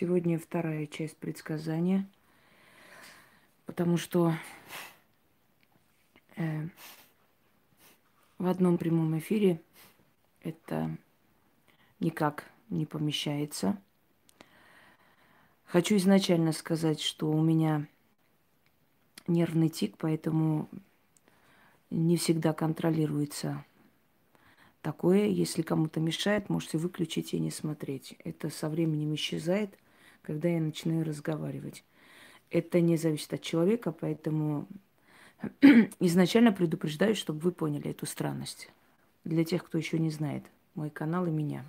Сегодня вторая часть предсказания, потому что э, в одном прямом эфире это никак не помещается. Хочу изначально сказать, что у меня нервный тик, поэтому не всегда контролируется такое. Если кому-то мешает, можете выключить и не смотреть. Это со временем исчезает, когда я начинаю разговаривать. Это не зависит от человека, поэтому изначально предупреждаю, чтобы вы поняли эту странность. Для тех, кто еще не знает мой канал и меня.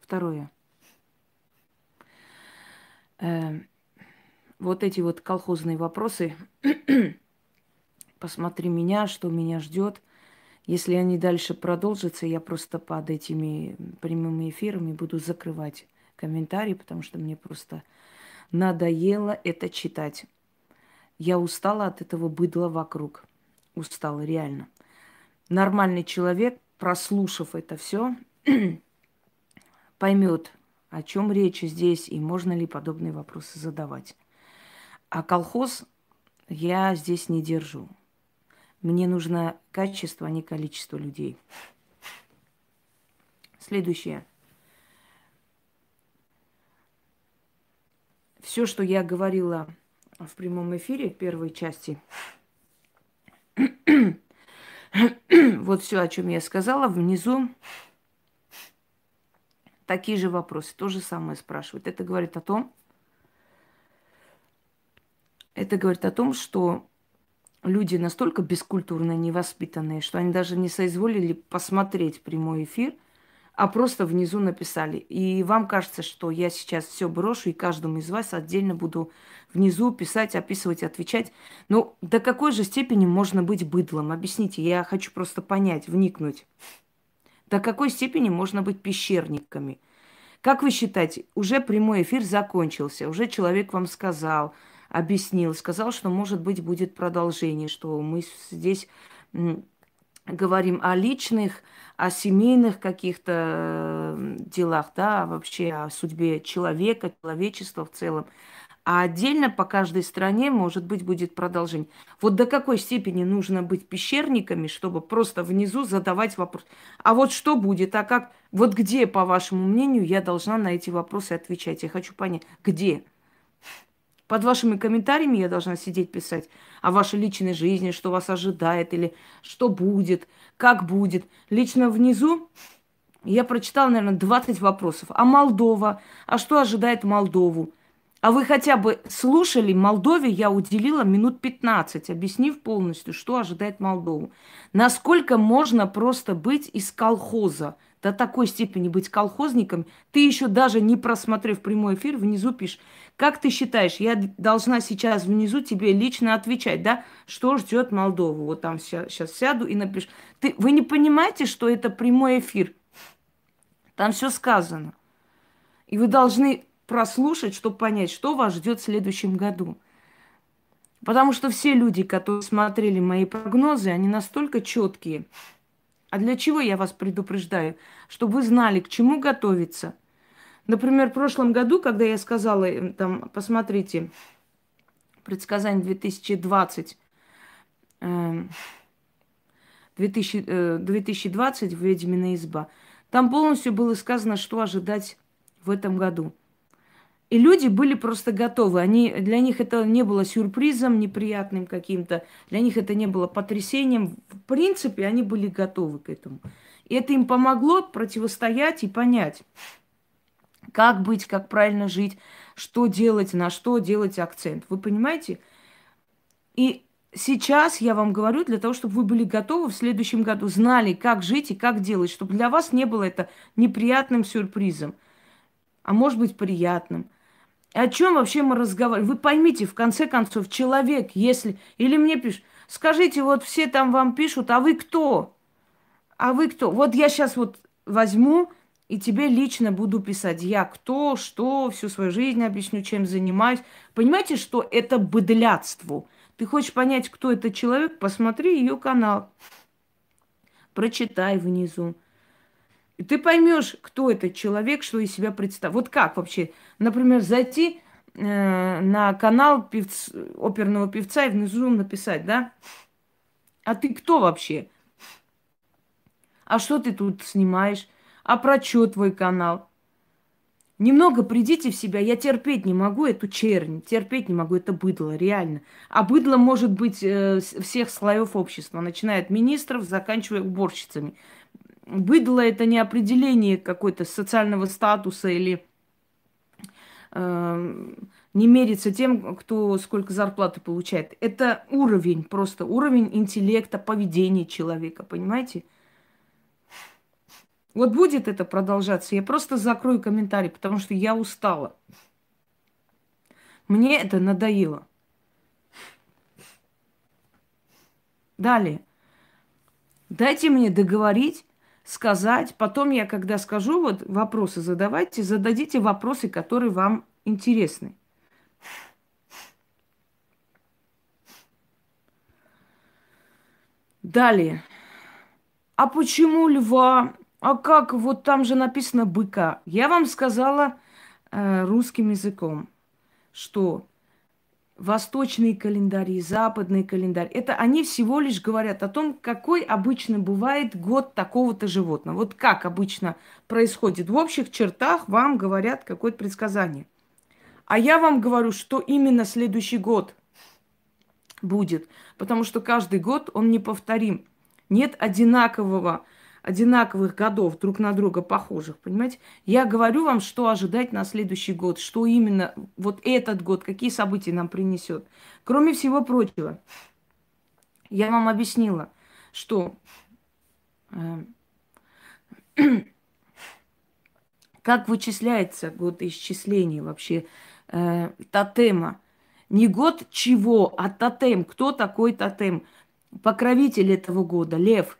Второе. Э, вот эти вот колхозные вопросы. Посмотри меня, что меня ждет. Если они дальше продолжатся, я просто под этими прямыми эфирами буду закрывать комментарии, потому что мне просто надоело это читать. Я устала от этого быдла вокруг. Устала, реально. Нормальный человек, прослушав это все, поймет, о чем речь здесь и можно ли подобные вопросы задавать. А колхоз я здесь не держу. Мне нужно качество, а не количество людей. Следующее. Все, что я говорила в прямом эфире первой части, вот все, о чем я сказала, внизу такие же вопросы, то же самое спрашивают. Это говорит о том, это говорит о том, что люди настолько бескультурные, невоспитанные, что они даже не соизволили посмотреть прямой эфир, а просто внизу написали. И вам кажется, что я сейчас все брошу и каждому из вас отдельно буду внизу писать, описывать, отвечать. Ну, до какой же степени можно быть быдлом? Объясните, я хочу просто понять, вникнуть. До какой степени можно быть пещерниками? Как вы считаете, уже прямой эфир закончился, уже человек вам сказал, объяснил, сказал, что, может быть, будет продолжение, что мы здесь говорим о личных, о семейных каких-то делах, да, вообще о судьбе человека, человечества в целом. А отдельно по каждой стране, может быть, будет продолжение. Вот до какой степени нужно быть пещерниками, чтобы просто внизу задавать вопрос. А вот что будет, а как, вот где, по вашему мнению, я должна на эти вопросы отвечать? Я хочу понять, где? Под вашими комментариями я должна сидеть писать о вашей личной жизни, что вас ожидает, или что будет, как будет. Лично внизу я прочитала, наверное, 20 вопросов. А Молдова? А что ожидает Молдову? А вы хотя бы слушали Молдове, я уделила минут 15, объяснив полностью, что ожидает Молдову. Насколько можно просто быть из колхоза – до такой степени быть колхозником, ты еще даже не просмотрев прямой эфир, внизу пишешь, как ты считаешь, я должна сейчас внизу тебе лично отвечать, да, что ждет Молдову? Вот там сейчас сяду и напишу. Ты, вы не понимаете, что это прямой эфир? Там все сказано. И вы должны прослушать, чтобы понять, что вас ждет в следующем году. Потому что все люди, которые смотрели мои прогнозы, они настолько четкие, а для чего я вас предупреждаю? Чтобы вы знали, к чему готовиться. Например, в прошлом году, когда я сказала, э, там, посмотрите, предсказание 2020, 2000, 2020 «Ведьмина изба», там полностью было сказано, что ожидать в этом году. И люди были просто готовы. Они, для них это не было сюрпризом неприятным каким-то. Для них это не было потрясением. В принципе, они были готовы к этому. И это им помогло противостоять и понять, как быть, как правильно жить, что делать, на что делать акцент. Вы понимаете? И сейчас я вам говорю для того, чтобы вы были готовы в следующем году, знали, как жить и как делать, чтобы для вас не было это неприятным сюрпризом, а может быть приятным – о чем вообще мы разговариваем? Вы поймите, в конце концов, человек, если... Или мне пишут, скажите, вот все там вам пишут, а вы кто? А вы кто? Вот я сейчас вот возьму и тебе лично буду писать, я кто, что, всю свою жизнь объясню, чем занимаюсь. Понимаете, что это быдляцтво? Ты хочешь понять, кто это человек? Посмотри ее канал. Прочитай внизу. И ты поймешь, кто этот человек, что из себя представляет. Вот как вообще, например, зайти э, на канал певц, оперного певца и внизу написать, да? А ты кто вообще? А что ты тут снимаешь? А про что твой канал? Немного придите в себя. Я терпеть не могу эту чернь, терпеть не могу это быдло, реально. А быдло может быть э, всех слоев общества, начиная от министров, заканчивая уборщицами. Быдло это не определение какой-то социального статуса или э, не мерится тем, кто сколько зарплаты получает. Это уровень, просто уровень интеллекта, поведения человека, понимаете? Вот будет это продолжаться, я просто закрою комментарий, потому что я устала. Мне это надоело. Далее. Дайте мне договорить сказать. Потом я, когда скажу, вот вопросы задавайте, зададите вопросы, которые вам интересны. Далее. А почему льва? А как? Вот там же написано быка. Я вам сказала э, русским языком, что восточные календари, западный календарь, это они всего лишь говорят о том, какой обычно бывает год такого-то животного. Вот как обычно происходит. В общих чертах вам говорят какое-то предсказание. А я вам говорю, что именно следующий год будет. Потому что каждый год он неповторим. Нет одинакового одинаковых годов друг на друга похожих, понимаете? Я говорю вам, что ожидать на следующий год, что именно вот этот год, какие события нам принесет. Кроме всего прочего, я вам объяснила, что э, как вычисляется год исчисления вообще э, тотема. Не год чего, а тотем. Кто такой тотем? Покровитель этого года, лев –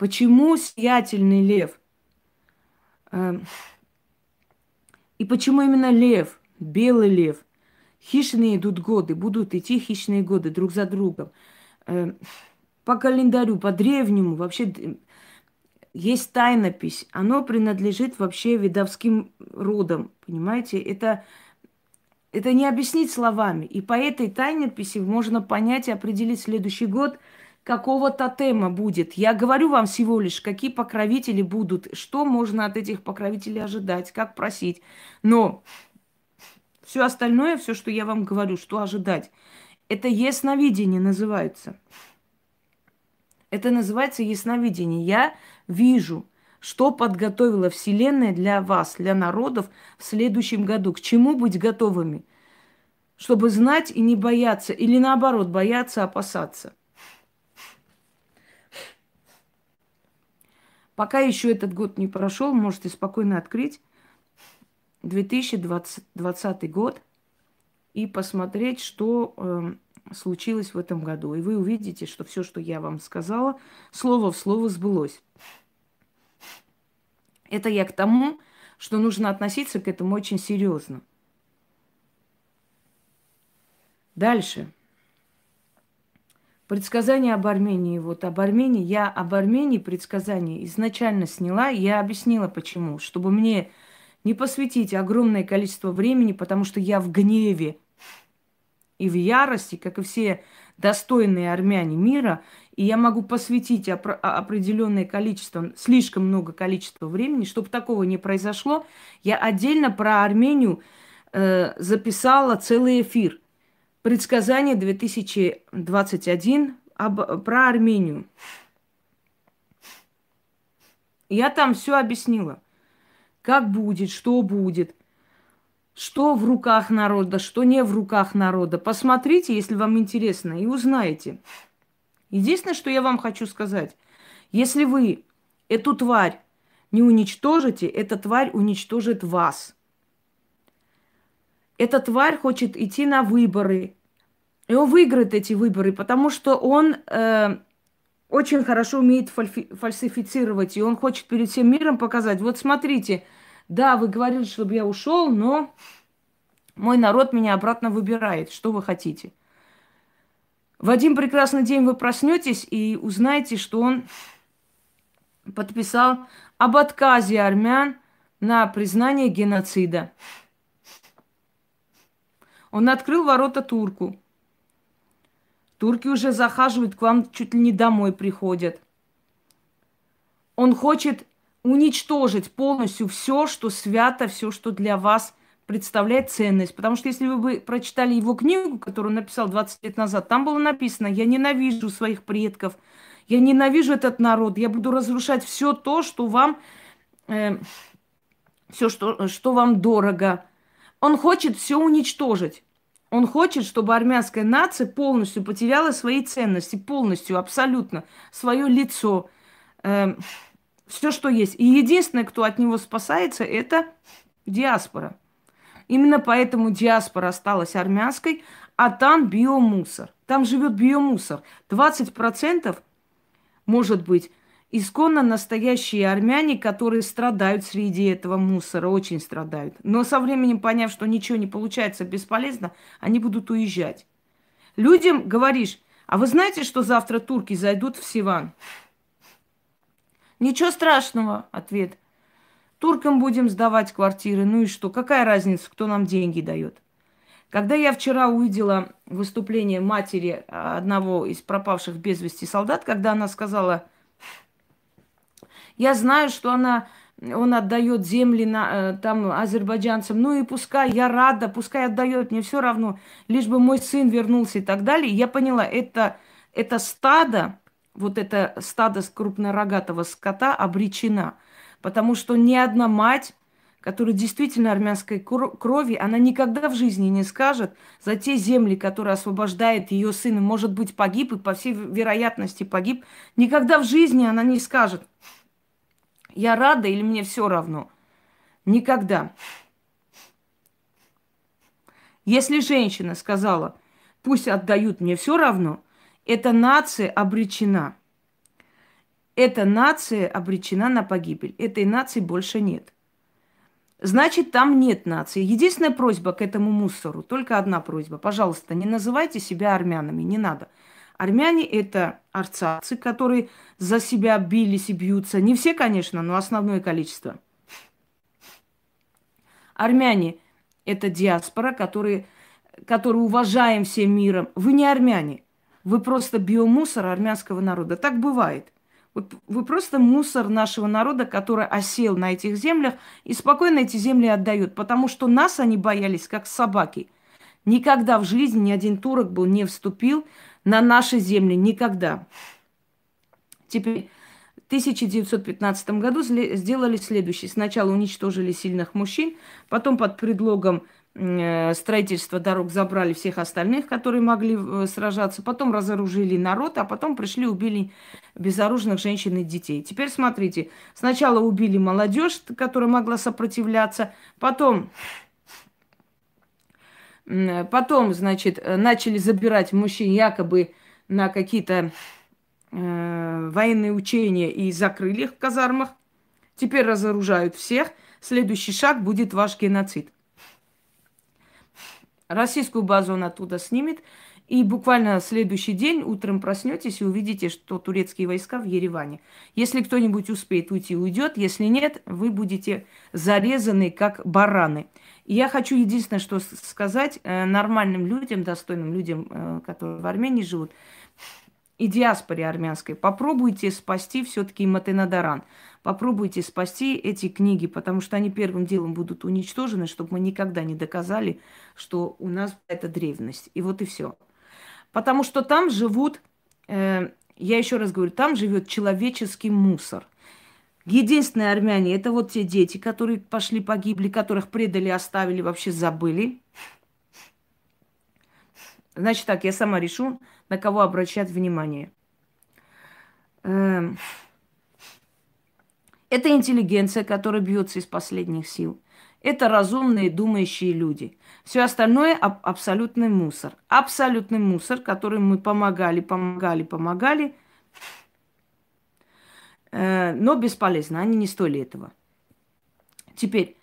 Почему сиятельный лев? Эм, и почему именно лев, белый лев? Хищные идут годы, будут идти хищные годы друг за другом. Эм, по календарю, по древнему, вообще есть тайнопись. Оно принадлежит вообще видовским родам, понимаете? Это, это не объяснить словами. И по этой тайнописи можно понять и определить следующий год – какого тотема будет. Я говорю вам всего лишь, какие покровители будут, что можно от этих покровителей ожидать, как просить. Но все остальное, все, что я вам говорю, что ожидать, это ясновидение называется. Это называется ясновидение. Я вижу, что подготовила Вселенная для вас, для народов в следующем году. К чему быть готовыми? Чтобы знать и не бояться, или наоборот, бояться, опасаться. Пока еще этот год не прошел, можете спокойно открыть 2020 год и посмотреть, что э, случилось в этом году. И вы увидите, что все, что я вам сказала, слово в слово сбылось. Это я к тому, что нужно относиться к этому очень серьезно. Дальше. Предсказание об Армении. Вот об Армении. Я об Армении предсказание изначально сняла. Я объяснила почему. Чтобы мне не посвятить огромное количество времени, потому что я в гневе и в ярости, как и все достойные армяне мира, и я могу посвятить опр- определенное количество, слишком много количества времени, чтобы такого не произошло. Я отдельно про Армению э, записала целый эфир. Предсказание 2021 об, про Армению. Я там все объяснила. Как будет, что будет, что в руках народа, что не в руках народа. Посмотрите, если вам интересно, и узнаете. Единственное, что я вам хочу сказать. Если вы эту тварь не уничтожите, эта тварь уничтожит вас – эта тварь хочет идти на выборы. И он выиграет эти выборы, потому что он э, очень хорошо умеет фальфи- фальсифицировать. И он хочет перед всем миром показать, вот смотрите, да, вы говорили, чтобы я ушел, но мой народ меня обратно выбирает. Что вы хотите? В один прекрасный день вы проснетесь и узнаете, что он подписал об отказе армян на признание геноцида. Он открыл ворота турку. Турки уже захаживают к вам, чуть ли не домой приходят. Он хочет уничтожить полностью все, что свято, все, что для вас представляет ценность. Потому что если вы бы прочитали его книгу, которую он написал 20 лет назад, там было написано, я ненавижу своих предков, я ненавижу этот народ, я буду разрушать все то, что вам, э, все, что, что вам дорого. Он хочет все уничтожить. Он хочет, чтобы армянская нация полностью потеряла свои ценности, полностью, абсолютно, свое лицо, э, все, что есть. И единственное, кто от него спасается, это диаспора. Именно поэтому диаспора осталась армянской, а там биомусор. Там живет биомусор. 20% может быть исконно настоящие армяне, которые страдают среди этого мусора, очень страдают. Но со временем, поняв, что ничего не получается, бесполезно, они будут уезжать. Людям говоришь, а вы знаете, что завтра турки зайдут в Сиван? Ничего страшного, ответ. Туркам будем сдавать квартиры, ну и что? Какая разница, кто нам деньги дает? Когда я вчера увидела выступление матери одного из пропавших без вести солдат, когда она сказала, я знаю, что она, он отдает земли на, э, там азербайджанцам. Ну и пускай, я рада, пускай отдает, мне все равно, лишь бы мой сын вернулся и так далее. Я поняла, это, это стадо, вот это стадо крупнорогатого скота обречена. Потому что ни одна мать которая действительно армянской крови, она никогда в жизни не скажет за те земли, которые освобождает ее сын, может быть, погиб, и по всей вероятности погиб, никогда в жизни она не скажет, я рада или мне все равно. Никогда. Если женщина сказала, пусть отдают мне все равно, эта нация обречена. Эта нация обречена на погибель. Этой нации больше нет. Значит, там нет нации. Единственная просьба к этому мусору, только одна просьба. Пожалуйста, не называйте себя армянами, не надо. Армяне – это арцацы, которые за себя бились и бьются. Не все, конечно, но основное количество. Армяне – это диаспора, которые, которые уважаем всем миром. Вы не армяне. Вы просто биомусор армянского народа. Так бывает. Вот вы просто мусор нашего народа, который осел на этих землях и спокойно эти земли отдают, потому что нас они боялись, как собаки. Никогда в жизни ни один турок был не вступил на наши земли никогда. Теперь в 1915 году сделали следующее. Сначала уничтожили сильных мужчин, потом под предлогом э, строительства дорог забрали всех остальных, которые могли э, сражаться, потом разоружили народ, а потом пришли, убили безоружных женщин и детей. Теперь смотрите, сначала убили молодежь, которая могла сопротивляться, потом Потом, значит, э, начали забирать мужчин якобы на какие-то э, военные учения и закрыли их в казармах. Теперь разоружают всех. Следующий шаг будет ваш геноцид. Российскую базу он оттуда снимет. И буквально следующий день утром проснетесь и увидите, что турецкие войска в Ереване. Если кто-нибудь успеет уйти, уйдет. Если нет, вы будете зарезаны, как бараны. И я хочу единственное, что сказать э, нормальным людям, достойным людям, э, которые в Армении живут, и диаспоре армянской, попробуйте спасти все-таки Матенадаран. Попробуйте спасти эти книги, потому что они первым делом будут уничтожены, чтобы мы никогда не доказали, что у нас это древность. И вот и все. Потому что там живут, э, я еще раз говорю, там живет человеческий мусор. Единственные армяне – это вот те дети, которые пошли, погибли, которых предали, оставили, вообще забыли. Значит так, я сама решу, на кого обращать внимание. Эм, это интеллигенция, которая бьется из последних сил. Это разумные, думающие люди. Все остальное аб- абсолютный мусор. Абсолютный мусор, который мы помогали, помогали, помогали – Э, но бесполезно, они не стоили этого. Теперь,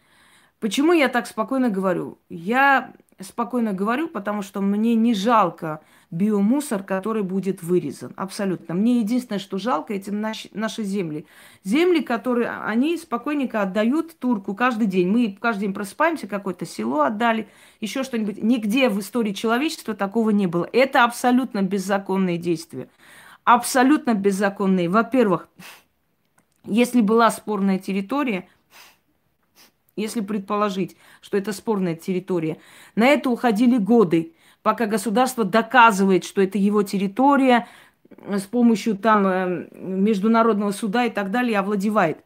почему я так спокойно говорю? Я спокойно говорю, потому что мне не жалко биомусор, который будет вырезан. Абсолютно. Мне единственное, что жалко, эти наши, наши земли. Земли, которые они спокойненько отдают турку каждый день. Мы каждый день просыпаемся, какое-то село отдали, еще что-нибудь. Нигде в истории человечества такого не было. Это абсолютно беззаконные действия. Абсолютно беззаконные. Во-первых, если была спорная территория, если предположить, что это спорная территория, на это уходили годы пока государство доказывает, что это его территория, с помощью там э, международного суда и так далее овладевает.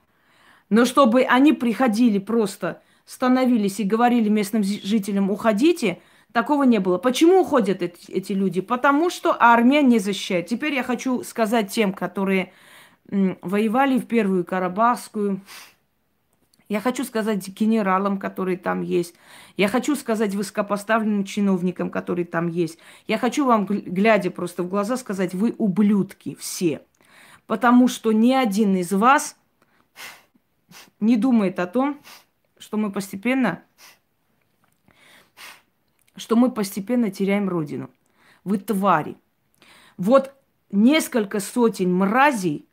Но чтобы они приходили просто, становились и говорили местным жителям, уходите, такого не было. Почему уходят эти, люди? Потому что армия не защищает. Теперь я хочу сказать тем, которые воевали в Первую Карабахскую, я хочу сказать генералам, которые там есть. Я хочу сказать высокопоставленным чиновникам, которые там есть. Я хочу вам, глядя просто в глаза, сказать, вы ублюдки все. Потому что ни один из вас не думает о том, что мы постепенно, что мы постепенно теряем родину. Вы твари. Вот несколько сотен мразей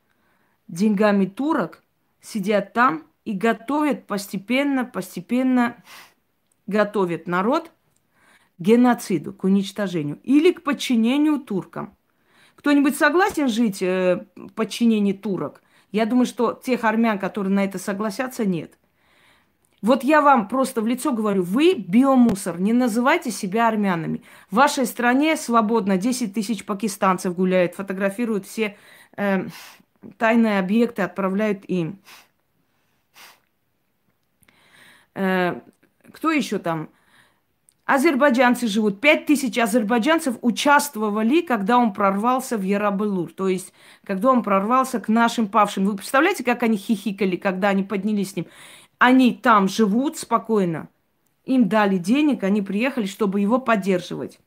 деньгами турок сидят там и готовят постепенно, постепенно готовят народ к геноциду, к уничтожению или к подчинению туркам. Кто-нибудь согласен жить э, в подчинении турок? Я думаю, что тех армян, которые на это согласятся, нет. Вот я вам просто в лицо говорю, вы биомусор, не называйте себя армянами. В вашей стране свободно 10 тысяч пакистанцев гуляют, фотографируют все э, тайные объекты, отправляют им. Э, кто еще там? Азербайджанцы живут. Пять тысяч азербайджанцев участвовали, когда он прорвался в Ярабылур. То есть, когда он прорвался к нашим павшим. Вы представляете, как они хихикали, когда они поднялись с ним? Они там живут спокойно. Им дали денег, они приехали, чтобы его поддерживать.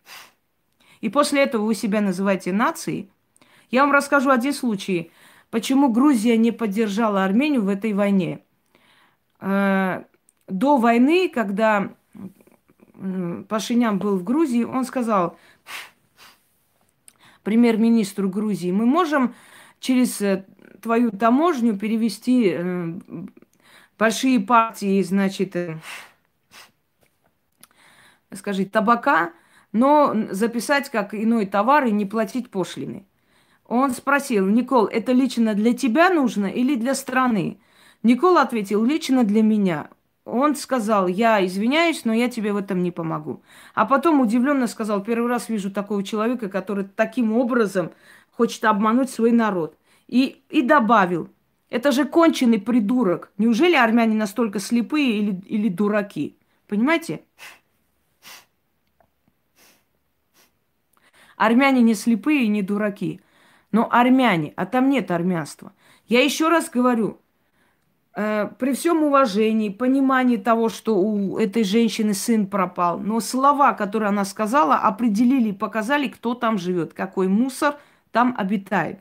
И после этого вы себя называете нацией. Я вам расскажу один случай, почему Грузия не поддержала Армению в этой войне. До войны, когда Пашинян был в Грузии, он сказал премьер-министру Грузии, мы можем через э, твою таможню перевести э, большие партии, значит, э, скажи, табака, но записать как иной товар и не платить пошлины. Он спросил, Никол, это лично для тебя нужно или для страны? Никол ответил, лично для меня. Он сказал, я извиняюсь, но я тебе в этом не помогу. А потом удивленно сказал, первый раз вижу такого человека, который таким образом хочет обмануть свой народ. И, и добавил, это же конченый придурок. Неужели армяне настолько слепые или, или дураки? Понимаете? Армяне не слепые и не дураки. Но армяне, а там нет армянства. Я еще раз говорю, при всем уважении, понимании того, что у этой женщины сын пропал, но слова, которые она сказала, определили и показали, кто там живет, какой мусор там обитает.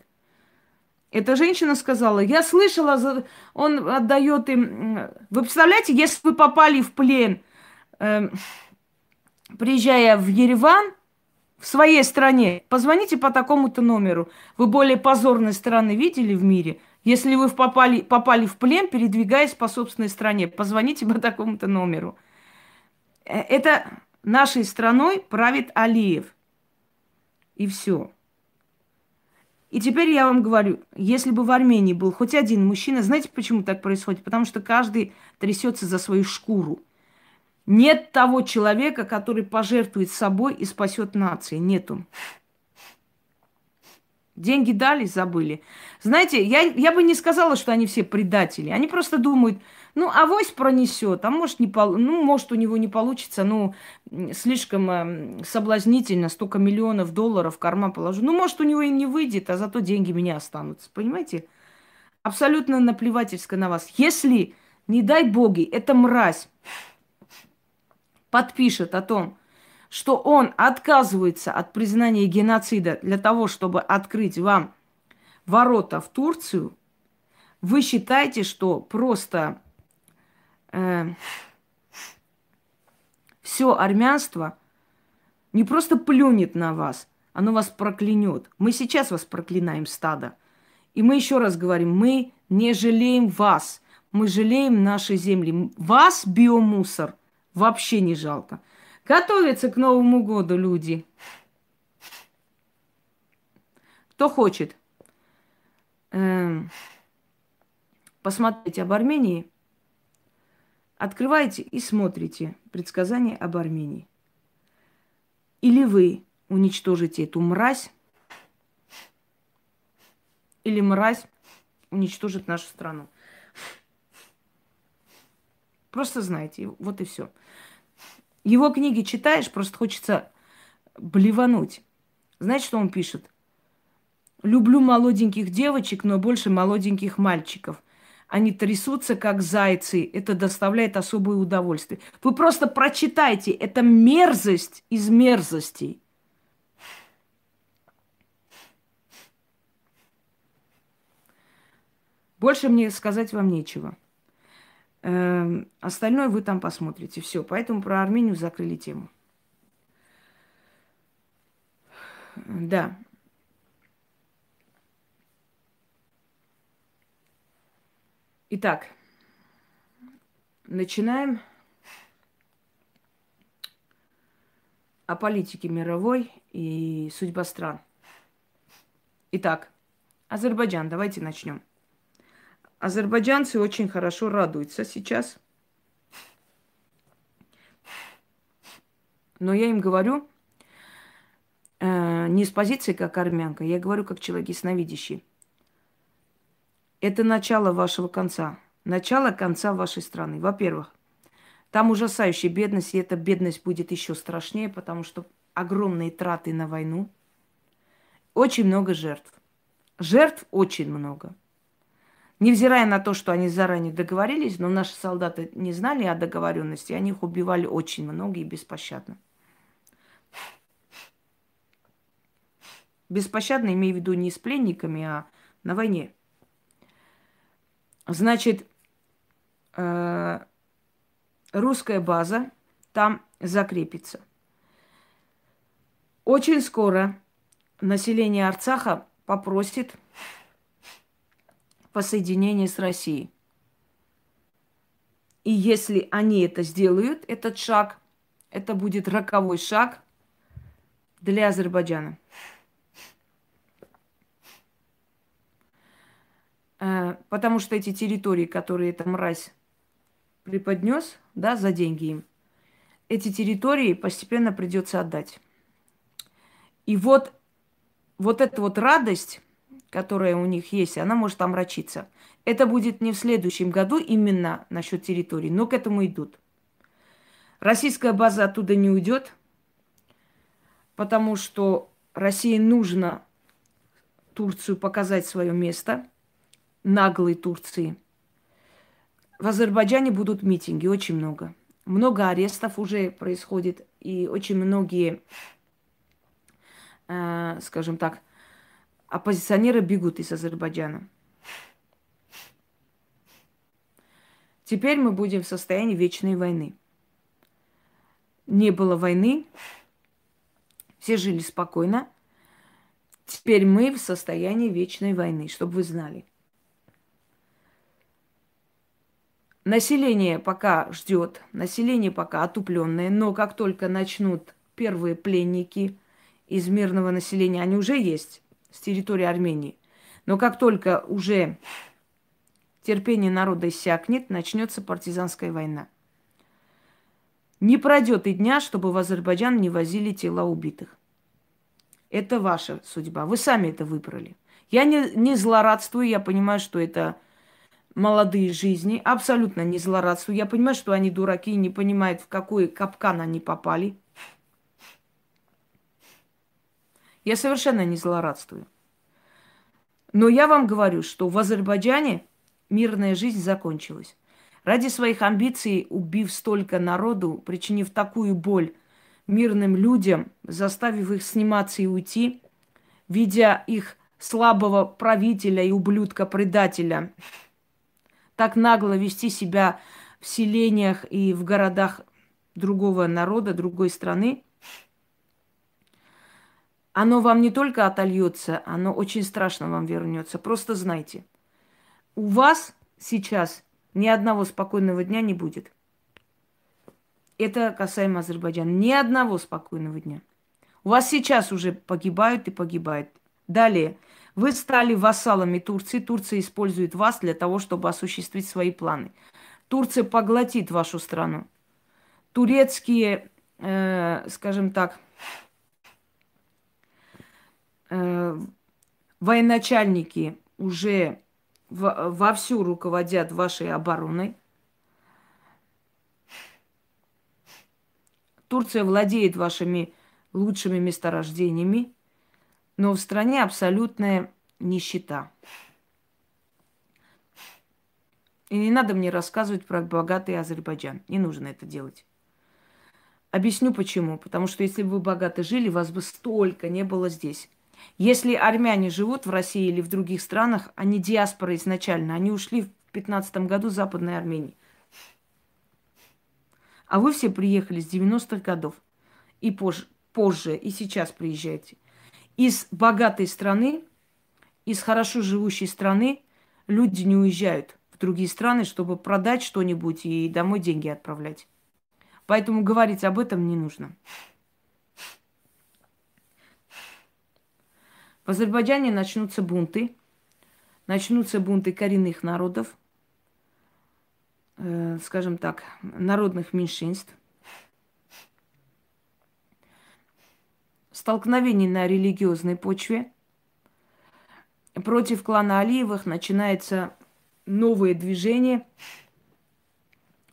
Эта женщина сказала, я слышала, он отдает им... Вы представляете, если вы попали в плен, э, приезжая в Ереван, в своей стране, позвоните по такому-то номеру. Вы более позорной страны видели в мире – если вы попали, попали в плен, передвигаясь по собственной стране, позвоните по такому-то номеру. Э, это нашей страной правит Алиев. И все. И теперь я вам говорю, если бы в Армении был хоть один мужчина, знаете, почему так происходит? Потому что каждый трясется за свою шкуру. Нет того человека, который пожертвует собой и спасет нации. Нету. Деньги дали, забыли. Знаете, я, я бы не сказала, что они все предатели. Они просто думают, ну, авось пронесет, а может, не пол... ну, может, у него не получится, ну, слишком э, соблазнительно, столько миллионов долларов в карман положу. Ну, может, у него и не выйдет, а зато деньги меня останутся. Понимаете? Абсолютно наплевательско на вас. Если, не дай боги, эта мразь подпишет о том, что он отказывается от признания геноцида для того, чтобы открыть вам ворота в Турцию, вы считаете, что просто э, все армянство не просто плюнет на вас, оно вас проклянет. Мы сейчас вас проклинаем, стадо. И мы еще раз говорим, мы не жалеем вас, мы жалеем нашей земли. Вас, биомусор, вообще не жалко. Готовятся к Новому году люди. Кто хочет эм, посмотреть об Армении, открывайте и смотрите предсказания об Армении. Или вы уничтожите эту мразь, или мразь уничтожит нашу страну. Просто знайте, вот и все. Его книги читаешь, просто хочется блевануть. Знаете, что он пишет? Люблю молоденьких девочек, но больше молоденьких мальчиков. Они трясутся, как зайцы. Это доставляет особое удовольствие. Вы просто прочитайте. Это мерзость из мерзостей. Больше мне сказать вам нечего. Эм, остальное вы там посмотрите. Все. Поэтому про Армению закрыли тему. Да. Итак, начинаем о политике мировой и судьба стран. Итак, Азербайджан, давайте начнем. Азербайджанцы очень хорошо радуются сейчас. Но я им говорю э, не с позиции как армянка, я говорю как человек ясновидящий. Это начало вашего конца. Начало конца вашей страны. Во-первых, там ужасающая бедность, и эта бедность будет еще страшнее, потому что огромные траты на войну. Очень много жертв. Жертв очень много. Невзирая на то, что они заранее договорились, но наши солдаты не знали о договоренности, они их убивали очень много и беспощадно. Беспощадно имею в виду не с пленниками, а на войне. Значит, э, русская база там закрепится. Очень скоро население Арцаха попросит воссоединения с Россией. И если они это сделают, этот шаг, это будет роковой шаг для Азербайджана. Э, потому что эти территории, которые эта мразь преподнес, да, за деньги им, эти территории постепенно придется отдать. И вот, вот эта вот радость, которая у них есть, она может омрачиться. Это будет не в следующем году именно насчет территории, но к этому идут. Российская база оттуда не уйдет, потому что России нужно Турцию показать свое место, наглой Турции. В Азербайджане будут митинги, очень много. Много арестов уже происходит, и очень многие, э, скажем так, оппозиционеры бегут из Азербайджана. Теперь мы будем в состоянии вечной войны. Не было войны, все жили спокойно. Теперь мы в состоянии вечной войны, чтобы вы знали. Население пока ждет, население пока отупленное, но как только начнут первые пленники из мирного населения, они уже есть, с территории Армении. Но как только уже терпение народа иссякнет, начнется партизанская война. Не пройдет и дня, чтобы в Азербайджан не возили тела убитых. Это ваша судьба. Вы сами это выбрали. Я не, не злорадствую, я понимаю, что это молодые жизни. Абсолютно не злорадствую. Я понимаю, что они дураки и не понимают, в какой капкан они попали. Я совершенно не злорадствую. Но я вам говорю, что в Азербайджане мирная жизнь закончилась. Ради своих амбиций, убив столько народу, причинив такую боль мирным людям, заставив их сниматься и уйти, видя их слабого правителя и ублюдка-предателя, так нагло вести себя в селениях и в городах другого народа, другой страны – оно вам не только отольется, оно очень страшно вам вернется. Просто знайте, у вас сейчас ни одного спокойного дня не будет. Это касаемо Азербайджана. Ни одного спокойного дня. У вас сейчас уже погибают и погибают. Далее. Вы стали вассалами Турции. Турция использует вас для того, чтобы осуществить свои планы. Турция поглотит вашу страну. Турецкие, э, скажем так, военачальники уже вовсю руководят вашей обороной. Турция владеет вашими лучшими месторождениями, но в стране абсолютная нищета. И не надо мне рассказывать про богатый Азербайджан. Не нужно это делать. Объясню почему. Потому что если бы вы богато жили, вас бы столько не было здесь. Если армяне живут в России или в других странах, они диаспора изначально, они ушли в 15 году в Западной Армении. А вы все приехали с 90-х годов и позже, позже, и сейчас приезжаете. Из богатой страны, из хорошо живущей страны люди не уезжают в другие страны, чтобы продать что-нибудь и домой деньги отправлять. Поэтому говорить об этом не нужно. В Азербайджане начнутся бунты, начнутся бунты коренных народов, э, скажем так, народных меньшинств. Столкновение на религиозной почве. Против клана Алиевых начинается новое движение,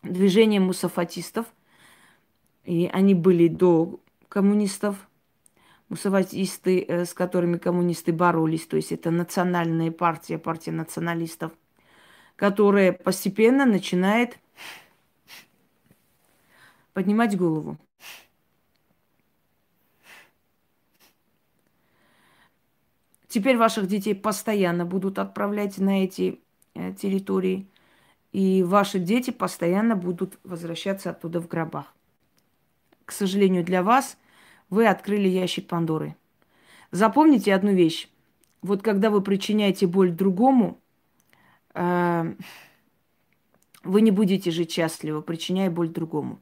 движение мусафатистов. И они были до коммунистов – мусаватисты, э, с которыми коммунисты боролись, то есть это национальная партия, партия националистов, которая постепенно начинает поднимать голову. Теперь ваших детей постоянно будут отправлять на эти э, территории, и ваши дети постоянно будут возвращаться оттуда в гробах. К сожалению для вас – вы открыли ящик Пандоры. Запомните одну вещь. Вот когда вы причиняете боль другому, э, вы не будете жить счастливо, причиняя боль другому.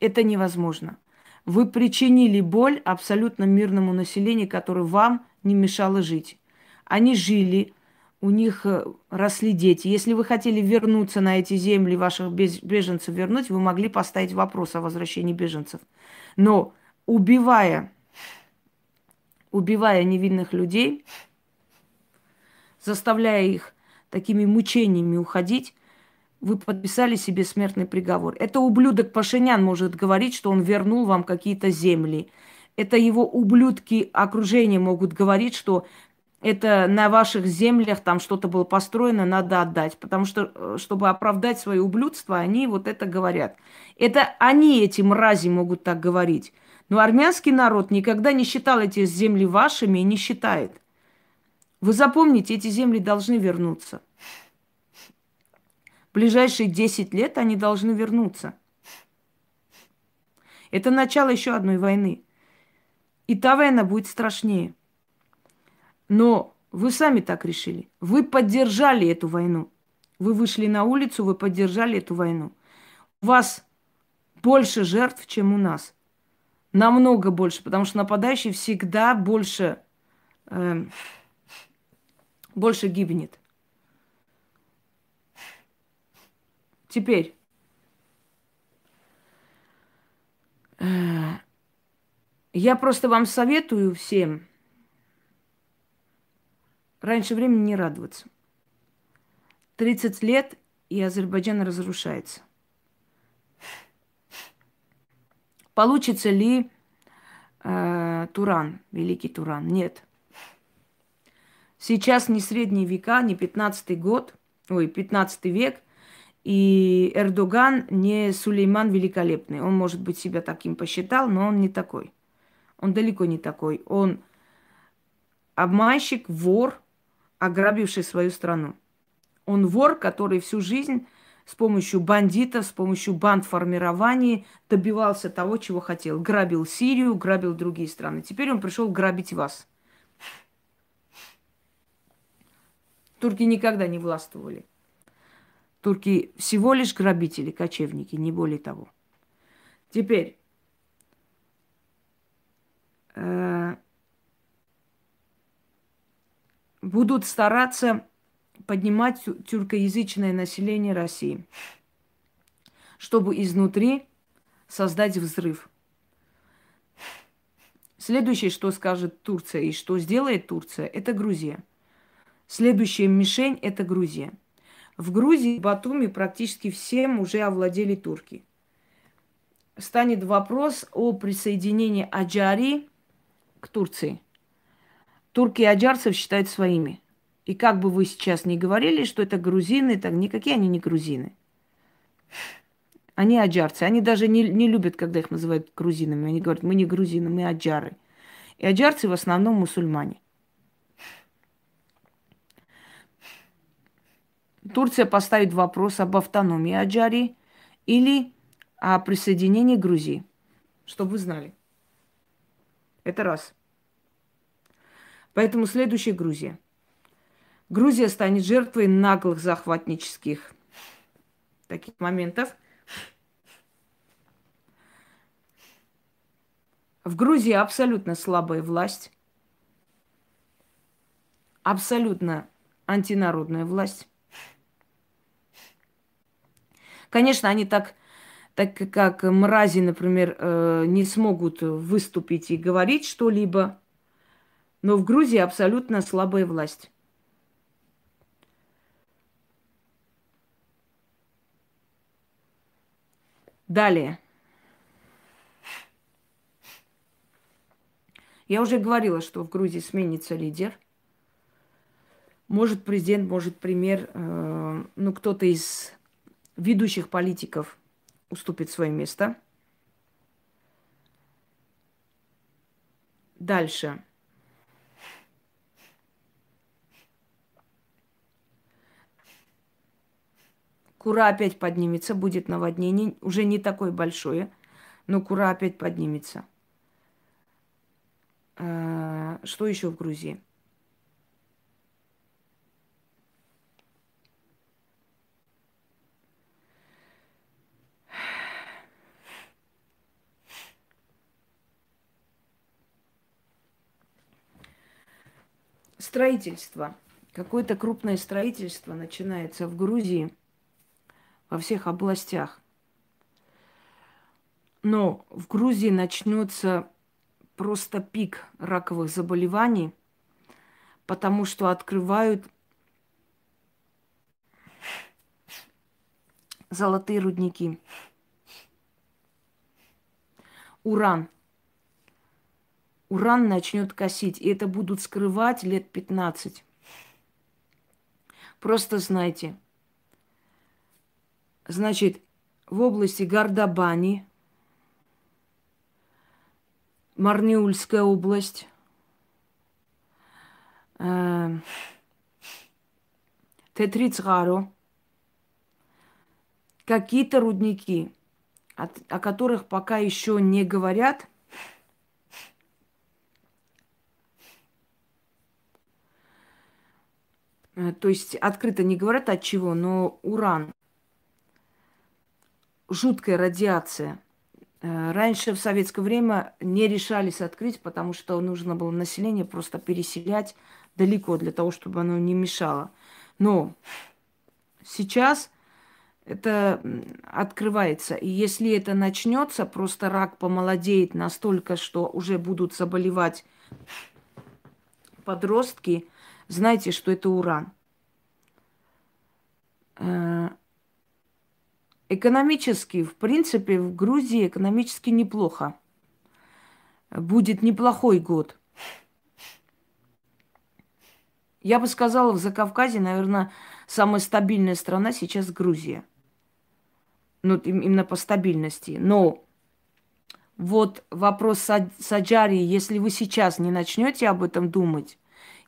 Это невозможно. Вы причинили боль абсолютно мирному населению, которое вам не мешало жить. Они жили, у них э, росли дети. Если вы хотели вернуться на эти земли, ваших беженцев вернуть, вы могли поставить вопрос о возвращении беженцев. Но убивая, убивая невинных людей, заставляя их такими мучениями уходить, вы подписали себе смертный приговор. Это ублюдок Пашинян может говорить, что он вернул вам какие-то земли. Это его ублюдки окружения могут говорить, что это на ваших землях там что-то было построено, надо отдать. Потому что, э, чтобы оправдать свое ублюдство, они вот это говорят. Это они, эти мрази, могут так говорить. Но армянский народ никогда не считал эти земли вашими и не считает. Вы запомните, эти земли должны вернуться. В ближайшие 10 лет они должны вернуться. Это начало еще одной войны. И та война будет страшнее. Но вы сами так решили. Вы поддержали эту войну. Вы вышли на улицу, вы поддержали эту войну. У вас больше жертв, чем у нас. Намного больше, потому что нападающий всегда больше, э, больше гибнет. Теперь. Э, я просто вам советую всем раньше времени не радоваться. 30 лет, и Азербайджан разрушается. Получится ли э, Туран, великий Туран? Нет. Сейчас не средние века, не 15 год, ой, 15 век, и Эрдоган не Сулейман Великолепный. Он, может быть, себя таким посчитал, но он не такой. Он далеко не такой. Он обманщик, вор, ограбивший свою страну. Он вор, который всю жизнь с помощью бандитов, с помощью бандформирований добивался того, чего хотел. Грабил Сирию, грабил другие страны. Теперь он пришел грабить вас. Турки никогда не властвовали. Турки всего лишь грабители, кочевники, не более того. Теперь э, будут стараться поднимать тюркоязычное население России, чтобы изнутри создать взрыв. Следующее, что скажет Турция и что сделает Турция, это Грузия. Следующая мишень – это Грузия. В Грузии, Батуми практически всем уже овладели турки. Станет вопрос о присоединении Аджари к Турции. Турки и аджарцев считают своими. И как бы вы сейчас ни говорили, что это грузины, так никакие они не грузины. Они аджарцы. Они даже не, не любят, когда их называют грузинами. Они говорят, мы не грузины, мы аджары. И аджарцы в основном мусульмане. Турция поставит вопрос об автономии Аджари или о присоединении Грузии. Чтобы вы знали. Это раз. Поэтому следующая Грузия. Грузия станет жертвой наглых захватнических таких моментов. В Грузии абсолютно слабая власть, абсолютно антинародная власть. Конечно, они так, так как мрази, например, э, не смогут выступить и говорить что-либо, но в Грузии абсолютно слабая власть. Далее. Я уже говорила, что в Грузии сменится лидер. Может президент, может премьер, э, ну кто-то из ведущих политиков уступит свое место. Дальше. Кура опять поднимется, будет наводнение, уже не такое большое, но Кура опять поднимется. А, что еще в Грузии? Строительство. Какое-то крупное строительство начинается в Грузии – во всех областях. Но в Грузии начнется просто пик раковых заболеваний, потому что открывают золотые рудники. Уран. Уран начнет косить, и это будут скрывать лет 15. Просто знайте – Значит, в области Гардабани, Марниульская область, э, Тетрицгаро, какие-то рудники, от, о которых пока еще не говорят. Э, то есть открыто не говорят от чего, но уран жуткая радиация. Э, раньше в советское время не решались открыть, потому что нужно было население просто переселять далеко для того, чтобы оно не мешало. Но сейчас это открывается. И если это начнется, просто рак помолодеет настолько, что уже будут заболевать подростки, знайте, что это уран. Экономически, в принципе, в Грузии экономически неплохо. Будет неплохой год. Я бы сказала, в Закавказье, наверное, самая стабильная страна сейчас Грузия. Ну, именно по стабильности. Но вот вопрос с Аджарией, если вы сейчас не начнете об этом думать,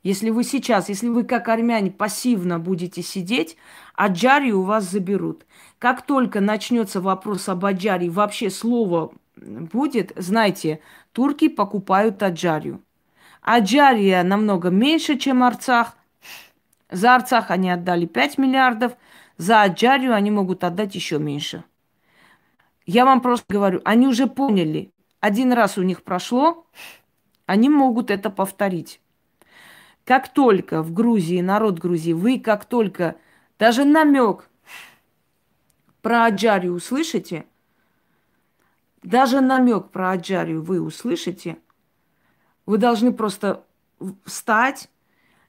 Если вы сейчас, если вы как армяне пассивно будете сидеть, Аджарию у вас заберут. Как только начнется вопрос об Аджарии, вообще слово будет, знаете, турки покупают Аджарию. Аджария намного меньше, чем Арцах. За Арцах они отдали 5 миллиардов, за Аджарию они могут отдать еще меньше. Я вам просто говорю, они уже поняли. Один раз у них прошло, они могут это повторить. Как только в Грузии, народ Грузии, вы как только даже намек про Аджарию услышите, даже намек про Аджарию вы услышите, вы должны просто встать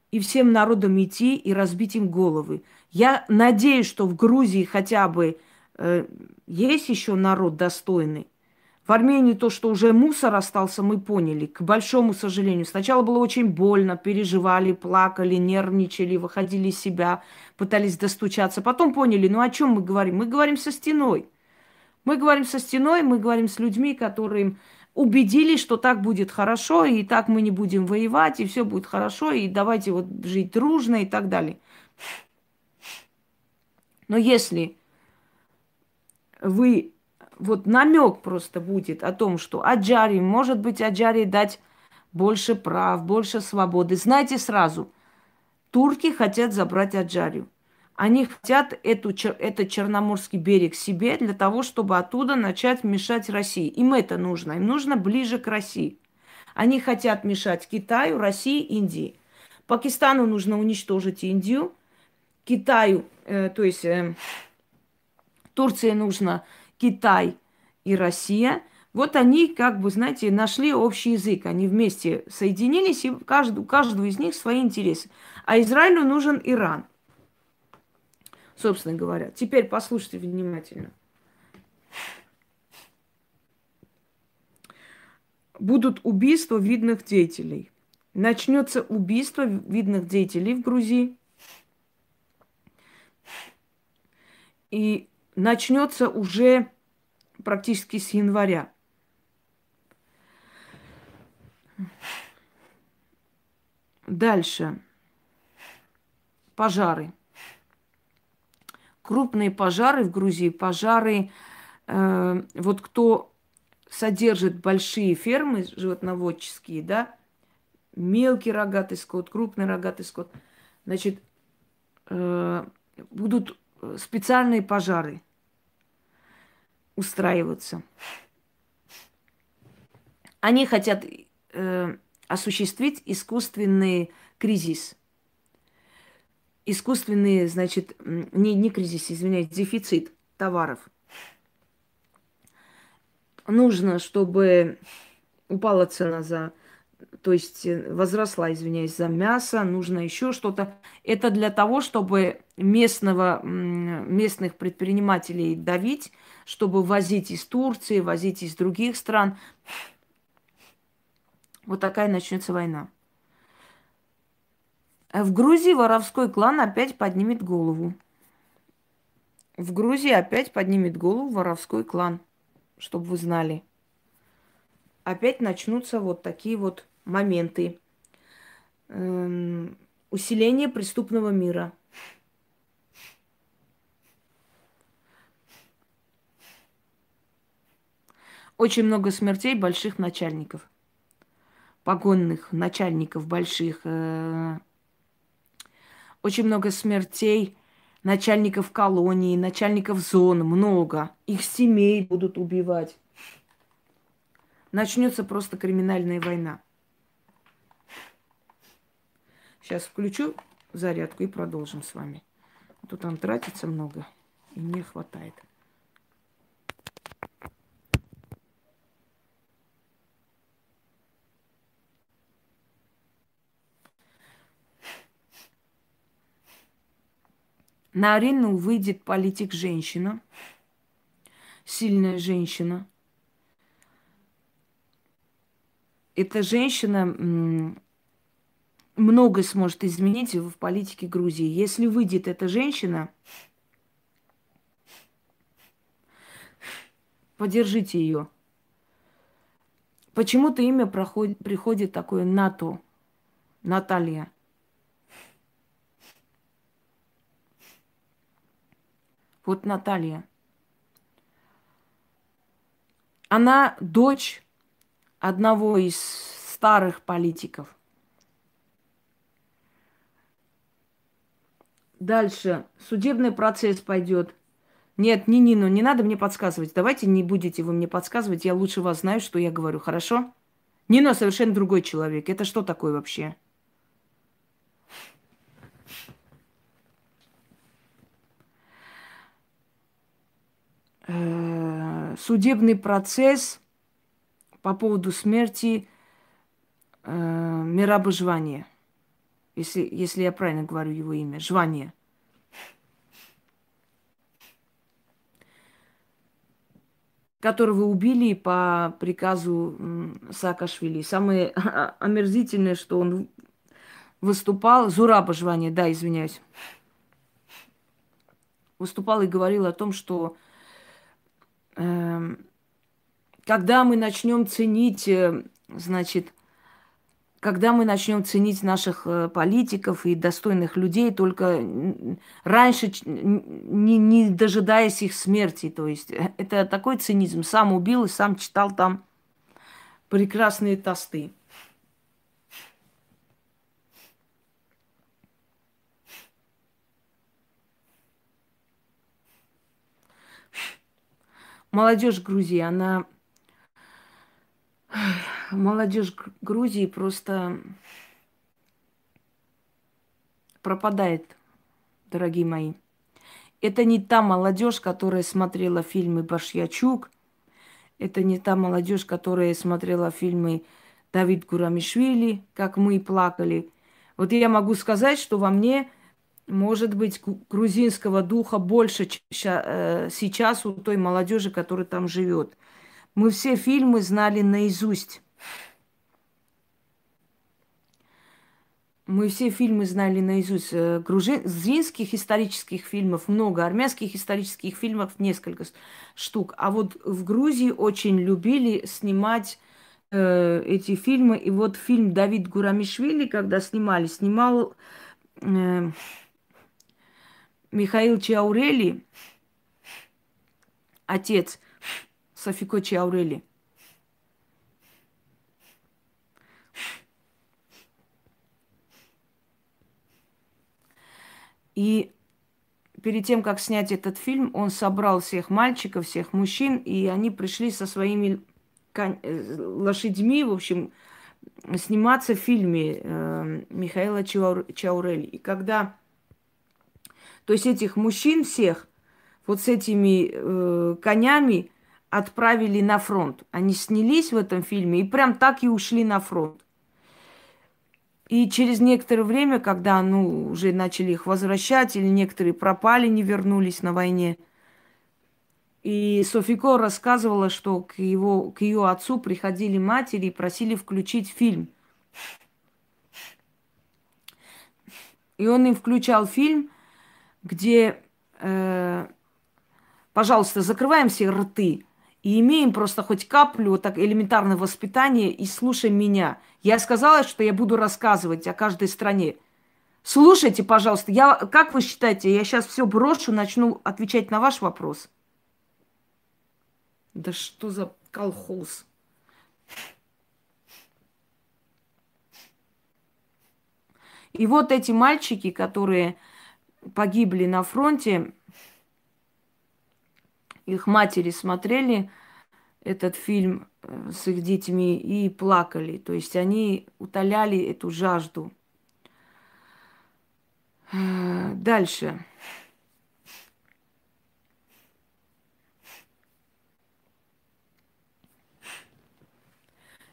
и всем народам идти и разбить им головы. Я надеюсь, что в Грузии хотя бы э, есть еще народ достойный, в Армении то, что уже мусор остался, мы поняли, к большому сожалению. Сначала было очень больно, переживали, плакали, нервничали, выходили из себя, пытались достучаться. Потом поняли, ну о чем мы говорим? Мы говорим со стеной. Мы говорим со стеной, мы говорим с людьми, которые убедились, что так будет хорошо, и так мы не будем воевать, и все будет хорошо, и давайте вот жить дружно и так далее. Но если вы вот намек просто будет о том, что Аджари, может быть, Аджари дать больше прав, больше свободы. Знайте сразу, турки хотят забрать Аджарию. Они хотят эту, этот Черноморский берег себе для того, чтобы оттуда начать мешать России. Им это нужно. Им нужно ближе к России. Они хотят мешать Китаю, России, Индии. Пакистану нужно уничтожить Индию. Китаю, э, то есть э, Турции нужно Китай и Россия, вот они, как бы, знаете, нашли общий язык. Они вместе соединились, и каждый, у каждого из них свои интересы. А Израилю нужен Иран, собственно говоря. Теперь послушайте внимательно. Будут убийства видных деятелей. Начнется убийство видных деятелей в Грузии. И начнется уже практически с января. Дальше. Пожары. Крупные пожары в Грузии, пожары, э, вот кто содержит большие фермы животноводческие, да, мелкий рогатый скот, крупный рогатый скот, значит, э, будут специальные пожары устраиваться. Они хотят э, осуществить искусственный кризис. Искусственный, значит, не, не кризис, извиняюсь, дефицит товаров. Нужно, чтобы упала цена за то есть э, возросла, извиняюсь, за мясо, нужно еще что-то. Это для того, чтобы местного, местных предпринимателей давить, чтобы возить из Турции, возить из других стран. Вот такая начнется война. В Грузии воровской клан опять поднимет голову. В Грузии опять поднимет голову воровской клан, чтобы вы знали опять начнутся вот такие вот моменты. Эм, усиление преступного мира. Очень много смертей больших начальников. Погонных начальников больших. Э, очень много смертей начальников колонии, начальников зон. Много. Их семей будут убивать начнется просто криминальная война. Сейчас включу зарядку и продолжим с вами. Тут там тратится много, и мне хватает. На арену выйдет политик-женщина, сильная женщина – эта женщина многое сможет изменить в политике Грузии. Если выйдет эта женщина, поддержите ее. Почему-то имя проходит, приходит такое НАТО, Наталья. Вот Наталья. Она дочь одного из старых политиков. Дальше. Судебный процесс пойдет. Нет, не Нину, не надо мне подсказывать. Давайте не будете вы мне подсказывать. Я лучше вас знаю, что я говорю. Хорошо? Нина совершенно другой человек. Это что такое вообще? Э, судебный процесс по поводу смерти э, Мираба Жвания. Если, если я правильно говорю его имя. Жвания. которого убили по приказу Саакашвили. Самое омерзительное, что он выступал, Зураба Жвания, да, извиняюсь, выступал и говорил о том, что э, когда мы начнем ценить, э, значит, когда мы начнем ценить наших э, политиков и достойных людей только раньше, не, не дожидаясь их смерти. То есть э, это такой цинизм. Сам убил и сам читал там прекрасные тосты. Молодежь Грузии, она молодежь Грузии просто пропадает, дорогие мои. Это не та молодежь, которая смотрела фильмы Башьячук. Это не та молодежь, которая смотрела фильмы Давид Гурамишвили, как мы плакали. Вот я могу сказать, что во мне, может быть, грузинского духа больше э, сейчас у той молодежи, которая там живет. Мы все фильмы знали наизусть. Мы все фильмы знали наизусть. Э, грузинских исторических фильмов много, армянских исторических фильмов несколько штук. А вот в Грузии очень любили снимать э, эти фильмы. И вот фильм Давид Гурамишвили, когда снимали, снимал э, Михаил Чаурели, отец Софико Чаурели. И перед тем, как снять этот фильм, он собрал всех мальчиков, всех мужчин, и они пришли со своими. Э, лошадьми, в общем, сниматься в фильме э, Михаила Чаур... Чаурели. И когда... То есть этих мужчин всех вот с этими э, конями отправили на фронт. Они снялись в этом фильме и прям так и ушли на фронт. И через некоторое время, когда ну, уже начали их возвращать, или некоторые пропали, не вернулись на войне, и Софико рассказывала, что к, его, к ее отцу приходили матери и просили включить фильм. И он им включал фильм, где, э, пожалуйста, закрываем все рты, и имеем просто хоть каплю так элементарного воспитания и слушай меня. Я сказала, что я буду рассказывать о каждой стране. Слушайте, пожалуйста, я, как вы считаете, я сейчас все брошу, начну отвечать на ваш вопрос? Да что за колхоз? И вот эти мальчики, которые погибли на фронте, их матери смотрели этот фильм э, с их детьми и плакали. То есть они утоляли эту жажду. Э, дальше.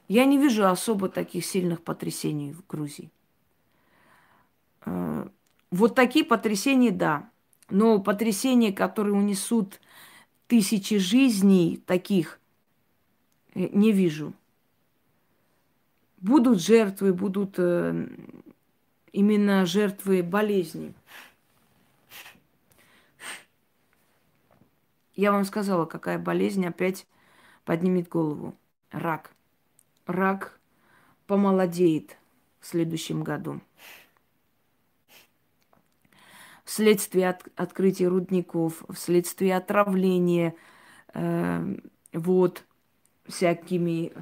Я не вижу особо таких сильных потрясений в Грузии. Э, вот такие потрясения, да. Но потрясения, которые унесут тысячи жизней таких э, не вижу. Будут жертвы, будут э, именно жертвы болезни. Я вам сказала, какая болезнь опять поднимет голову. Рак. Рак помолодеет в следующем году. Вследствие от, открытия рудников, вследствие отравления э, вод всякими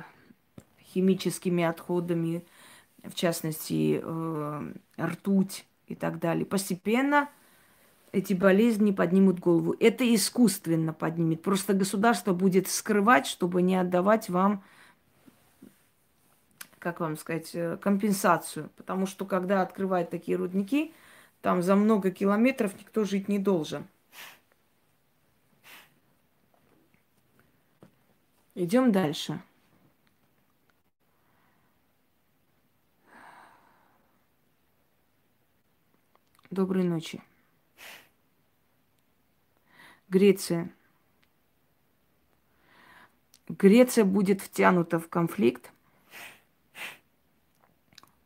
химическими отходами, в частности, э, ртуть и так далее. Постепенно эти болезни поднимут голову. Это искусственно поднимет. Просто государство будет скрывать, чтобы не отдавать вам, как вам сказать, э, компенсацию. Потому что когда открывают такие рудники, там за много километров никто жить не должен. Идем дальше. Доброй ночи. Греция. Греция будет втянута в конфликт.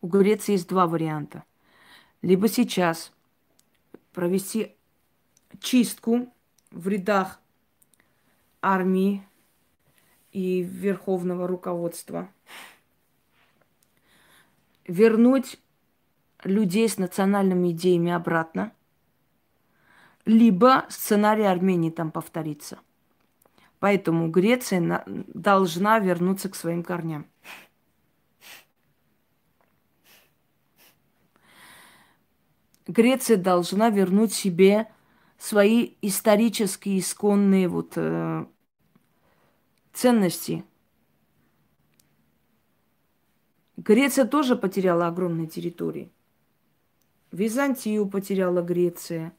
У Греции есть два варианта. Либо сейчас провести чистку в рядах армии и верховного руководства, вернуть людей с национальными идеями обратно, либо сценарий Армении там повторится. Поэтому Греция на, должна вернуться к своим корням. Греция должна вернуть себе свои исторические, исконные вот, э, ценности. Греция тоже потеряла огромные территории. Византию потеряла Греция.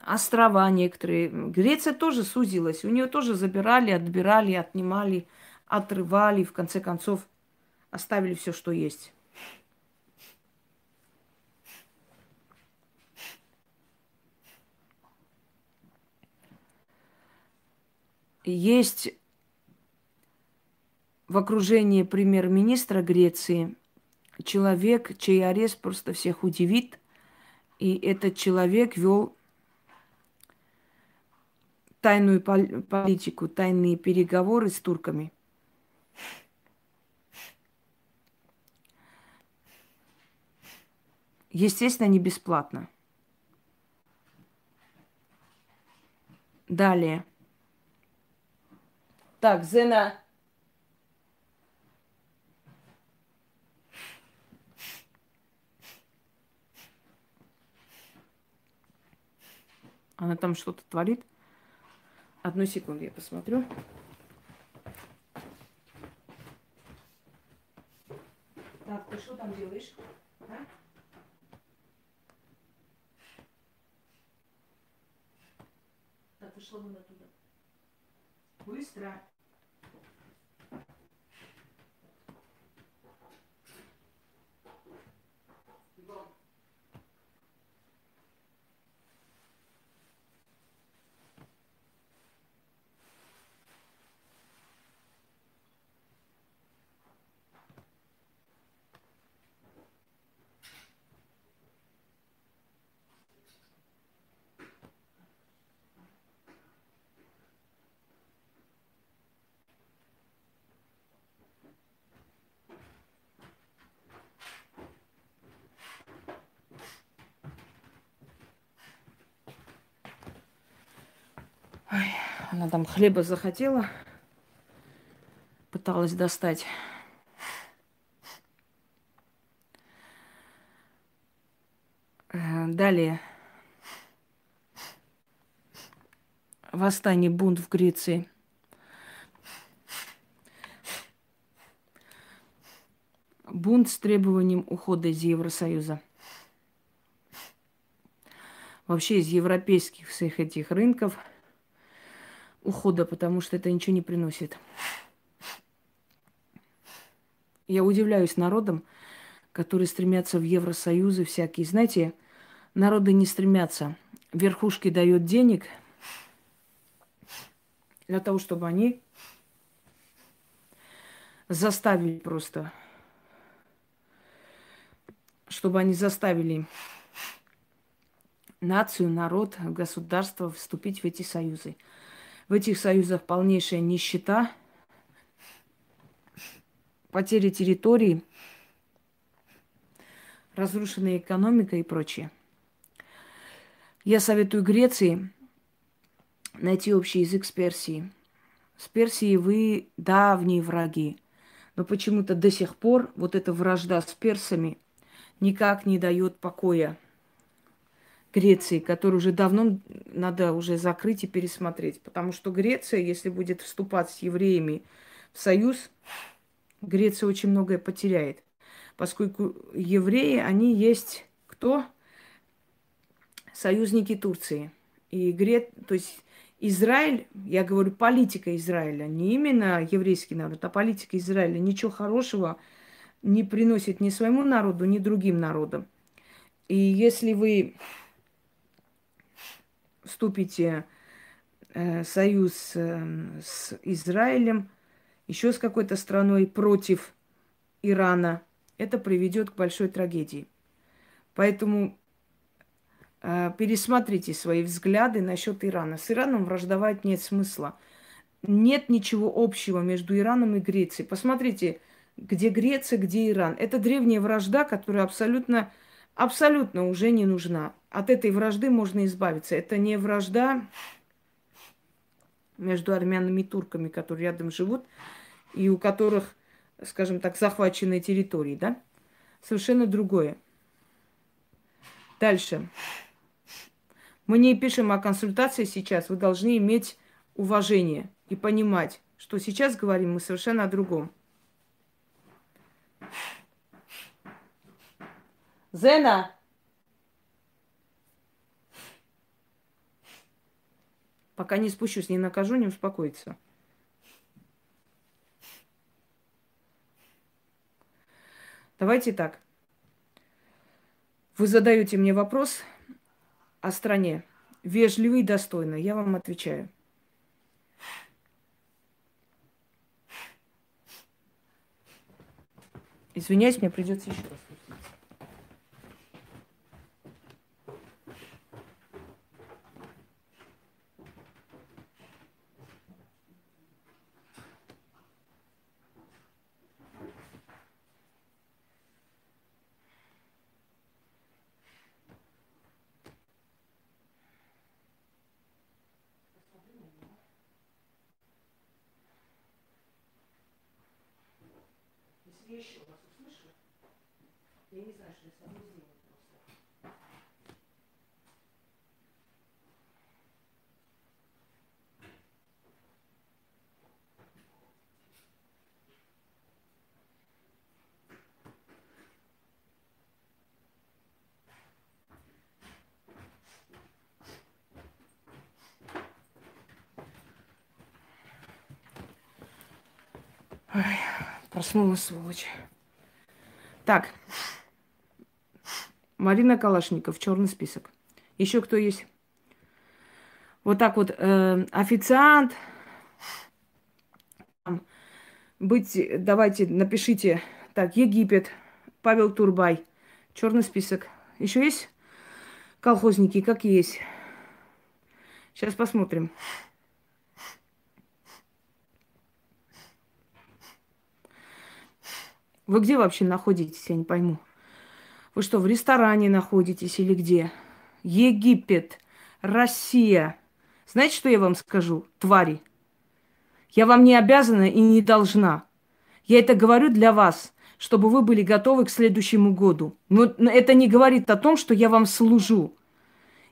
Острова некоторые. Греция тоже сузилась. У нее тоже забирали, отбирали, отнимали, отрывали. В конце концов, оставили все, что есть. Есть в окружении премьер-министра Греции человек, чей арест просто всех удивит. И этот человек вел тайную политику, тайные переговоры с турками. Естественно, не бесплатно. Далее. Так, Зена Она там что-то творит. Одну секунду, я посмотрю. Так, ты что там делаешь? А? Так, пошла вон оттуда. Быстро. Ой, она там хлеба захотела. Пыталась достать. Э, далее. Восстание, бунт в Греции. Бунт с требованием ухода из Евросоюза. Вообще из европейских всех этих рынков – ухода, потому что это ничего не приносит. Я удивляюсь народам, которые стремятся в Евросоюзы всякие. Знаете, народы не стремятся. Верхушки дают денег для того, чтобы они заставили просто, чтобы они заставили нацию, народ, государство вступить в эти союзы. В этих союзах полнейшая нищета, потеря территории, разрушенная экономика и прочее. Я советую Греции найти общий язык с Персией. С Персией вы давние враги. Но почему-то до сих пор вот эта вражда с персами никак не дает покоя Греции, которую уже давно надо уже закрыть и пересмотреть. Потому что Греция, если будет вступать с евреями в союз, Греция очень многое потеряет. Поскольку евреи, они есть кто? Союзники Турции. И Грет, то есть Израиль, я говорю, политика Израиля, не именно еврейский народ, а политика Израиля ничего хорошего не приносит ни своему народу, ни другим народам. И если вы вступите э, в союз э, с Израилем, еще с какой-то страной против Ирана, это приведет к большой трагедии. Поэтому э, пересмотрите свои взгляды насчет Ирана. С Ираном враждовать нет смысла. Нет ничего общего между Ираном и Грецией. Посмотрите, где Греция, где Иран. Это древняя вражда, которая абсолютно, абсолютно уже не нужна. От этой вражды можно избавиться. Это не вражда между армянами и турками, которые рядом живут, и у которых, скажем так, захваченные территории, да? Совершенно другое. Дальше. Мы не пишем о консультации сейчас. Вы должны иметь уважение и понимать, что сейчас говорим мы совершенно о другом. Зена! Пока не спущусь, не накажу, не успокоится. Давайте так. Вы задаете мне вопрос о стране. Вежливо и достойно. Я вам отвечаю. Извиняюсь, мне придется еще раз. Если я еще вас услышу, я не знаю, что я с вами сделаю просто. Ой. Проснулась, сволочь. Так. Марина Калашников, черный список. Еще кто есть? Вот так вот, э, официант. Быть, давайте, напишите. Так, Египет, Павел Турбай, черный список. Еще есть колхозники, как есть. Сейчас посмотрим. Вы где вообще находитесь, я не пойму. Вы что, в ресторане находитесь или где? Египет, Россия. Знаете, что я вам скажу, твари? Я вам не обязана и не должна. Я это говорю для вас, чтобы вы были готовы к следующему году. Но это не говорит о том, что я вам служу.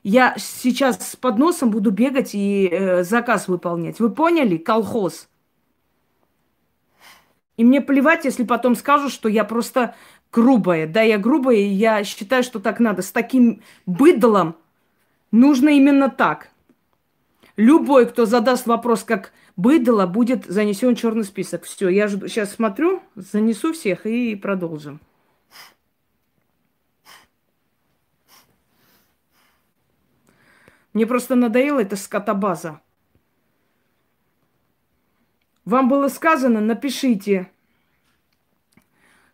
Я сейчас с подносом буду бегать и э, заказ выполнять. Вы поняли? Колхоз. И мне плевать, если потом скажут, что я просто грубая. Да, я грубая, и я считаю, что так надо. С таким быдлом нужно именно так. Любой, кто задаст вопрос, как быдло, будет занесен черный список. Все, я жду, сейчас смотрю, занесу всех и продолжим. Мне просто надоело эта скотобаза. Вам было сказано, напишите,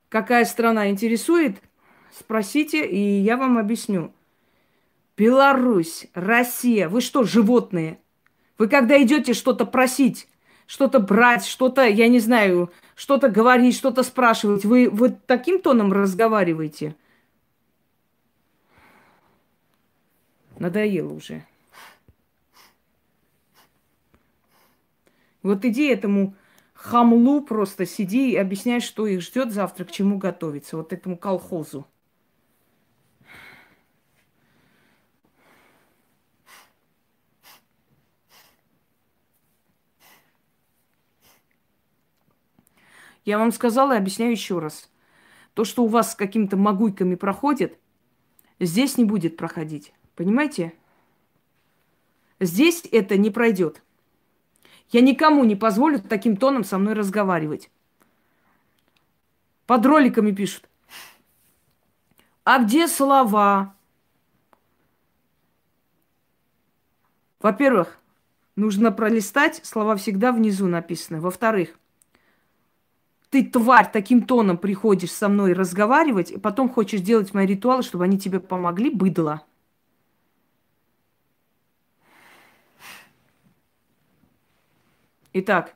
какая страна интересует, спросите, и я вам объясню. Беларусь, Россия, вы что, животные? Вы когда идете что-то просить, что-то брать, что-то, я не знаю, что-то говорить, что-то спрашивать, вы вот таким тоном разговариваете? Надоело уже. Вот иди этому хамлу просто сиди и объясняй, что их ждет завтра, к чему готовиться. Вот этому колхозу. Я вам сказала и объясняю еще раз. То, что у вас с какими-то могуйками проходит, здесь не будет проходить. Понимаете? Здесь это не пройдет. Я никому не позволю таким тоном со мной разговаривать. Под роликами пишут. А где слова? Во-первых, нужно пролистать, слова всегда внизу написаны. Во-вторых, ты, тварь, таким тоном приходишь со мной разговаривать, и потом хочешь делать мои ритуалы, чтобы они тебе помогли, быдло. Итак,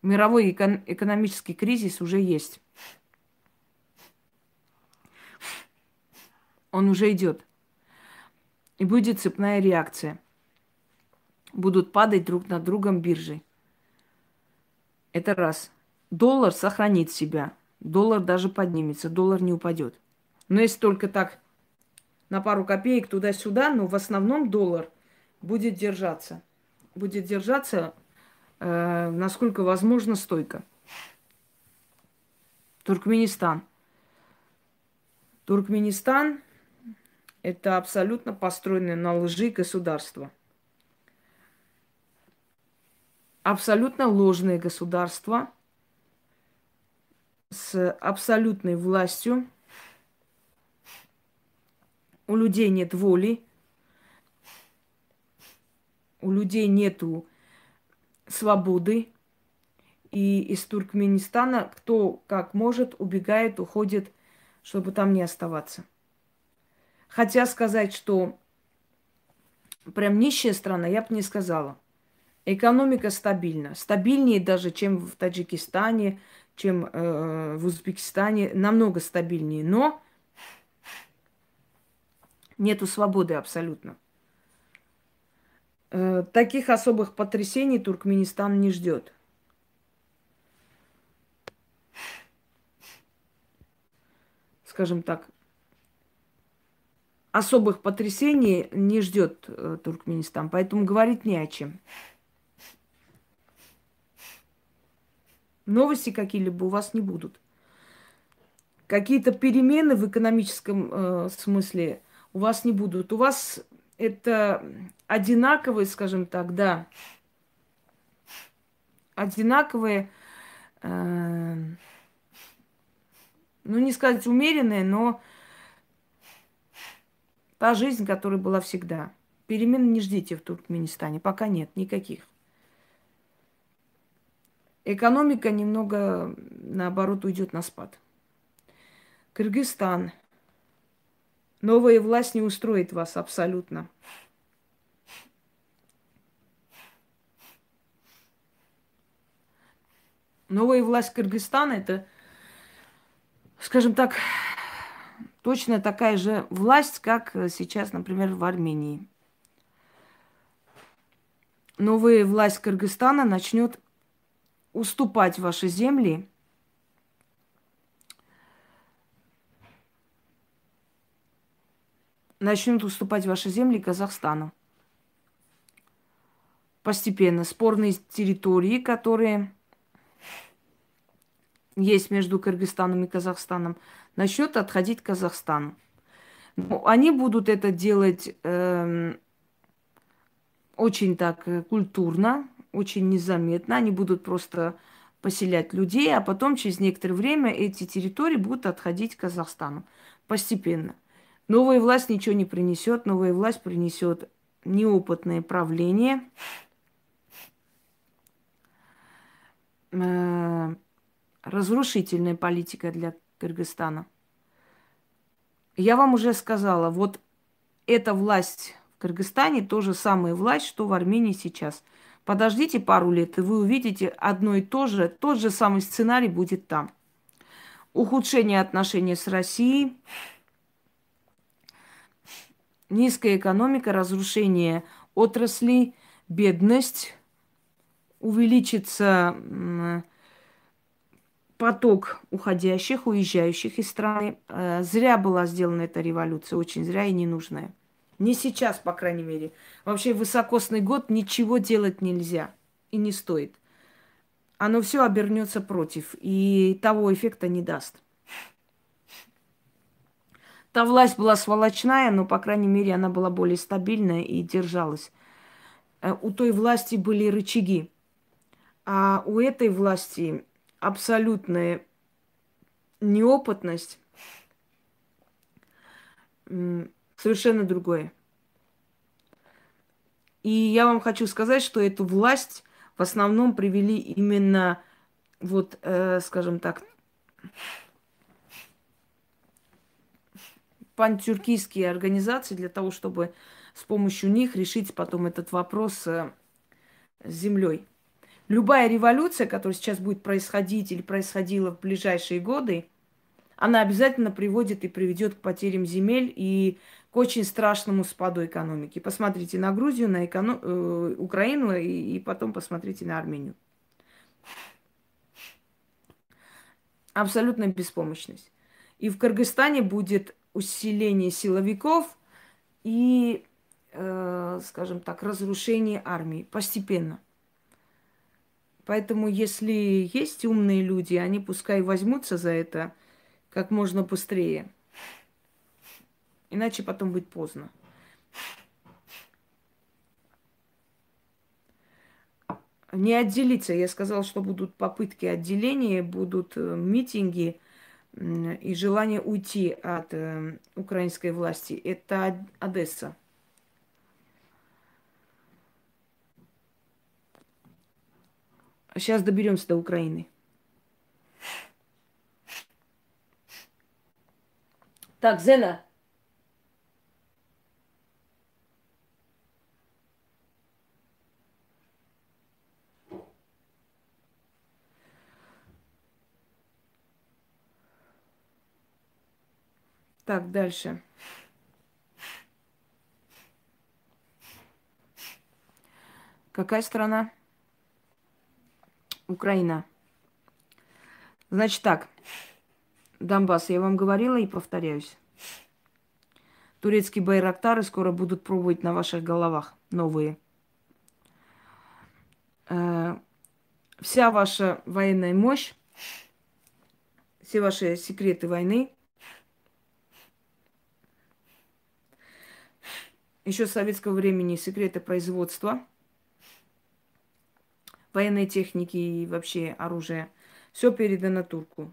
мировой эко- экономический кризис уже есть. Он уже идет. И будет цепная реакция. Будут падать друг над другом биржи. Это раз. Доллар сохранит себя. Доллар даже поднимется, доллар не упадет. Но если только так на пару копеек туда-сюда, но в основном доллар будет держаться. Будет держаться, э, насколько возможно, стойко. Туркменистан. Туркменистан это абсолютно построенное на лжи государство. Абсолютно ложное государство с абсолютной властью. У людей нет воли, у людей нету свободы. И из Туркменистана кто как может убегает, уходит, чтобы там не оставаться. Хотя сказать, что прям нищая страна, я бы не сказала. Экономика стабильна. Стабильнее даже, чем в Таджикистане, чем э, в Узбекистане. Намного стабильнее. Но нету свободы абсолютно. Э, таких особых потрясений Туркменистан не ждет. Скажем так, особых потрясений не ждет э, Туркменистан, поэтому говорить не о чем. Новости какие-либо у вас не будут. Какие-то перемены в экономическом э, смысле у вас не будут. У вас это одинаковые, скажем так, да, одинаковые, э, ну не сказать умеренные, но Та жизнь, которая была всегда. Перемен не ждите в Туркменистане. Пока нет никаких. Экономика немного, наоборот, уйдет на спад. Кыргызстан. Новая власть не устроит вас абсолютно. Новая власть Кыргызстана это, скажем так, точно такая же власть, как сейчас, например, в Армении. Новая власть Кыргызстана начнет уступать ваши земли начнут уступать ваши земли Казахстану. Постепенно. Спорные территории, которые есть между Кыргызстаном и Казахстаном, начнет отходить Казахстан. Но они будут это делать э, очень так э, культурно, очень незаметно. Они будут просто поселять людей, а потом через некоторое время эти территории будут отходить к Казахстану постепенно. Новая власть ничего не принесет, новая власть принесет неопытное правление, э, разрушительная политика для Кыргызстана. Я вам уже сказала, вот эта власть в Кыргызстане то же самая власть, что в Армении сейчас. Подождите пару лет, и вы увидите одно и то же, тот же самый сценарий будет там. Ухудшение отношений с Россией, низкая экономика, разрушение отраслей, бедность, увеличится поток уходящих, уезжающих из страны. Э, зря была сделана эта революция, очень зря и ненужная. Не сейчас, по крайней мере. Вообще, высокосный год ничего делать нельзя и не стоит. Оно все обернется против и того эффекта не даст. Та власть была сволочная, но, по крайней мере, она была более стабильная и держалась. Э, у той власти были рычаги. А у этой власти абсолютная неопытность совершенно другое. И я вам хочу сказать, что эту власть в основном привели именно, вот, э, скажем так, пантюркийские организации для того, чтобы с помощью них решить потом этот вопрос э, с землей. Любая революция, которая сейчас будет происходить или происходила в ближайшие годы, она обязательно приводит и приведет к потерям земель и к очень страшному спаду экономики. Посмотрите на Грузию, на эконом... э, Украину и, и потом посмотрите на Армению. Абсолютная беспомощность. И в Кыргызстане будет усиление силовиков и, э, скажем так, разрушение армии постепенно. Поэтому, если есть умные люди, они пускай возьмутся за это как можно быстрее. Иначе потом будет поздно. Не отделиться. Я сказала, что будут попытки отделения, будут э, митинги и желание уйти от э, украинской власти. Это Одесса. Сейчас доберемся до Украины. Так, Зена. Так, дальше. Какая страна? Украина. Значит так, Донбасс, я вам говорила и повторяюсь. Турецкие байрактары скоро будут пробовать на ваших головах новые. Э, вся ваша военная мощь, все ваши секреты войны, еще с советского времени секреты производства – военной техники и вообще оружия. Все передано турку.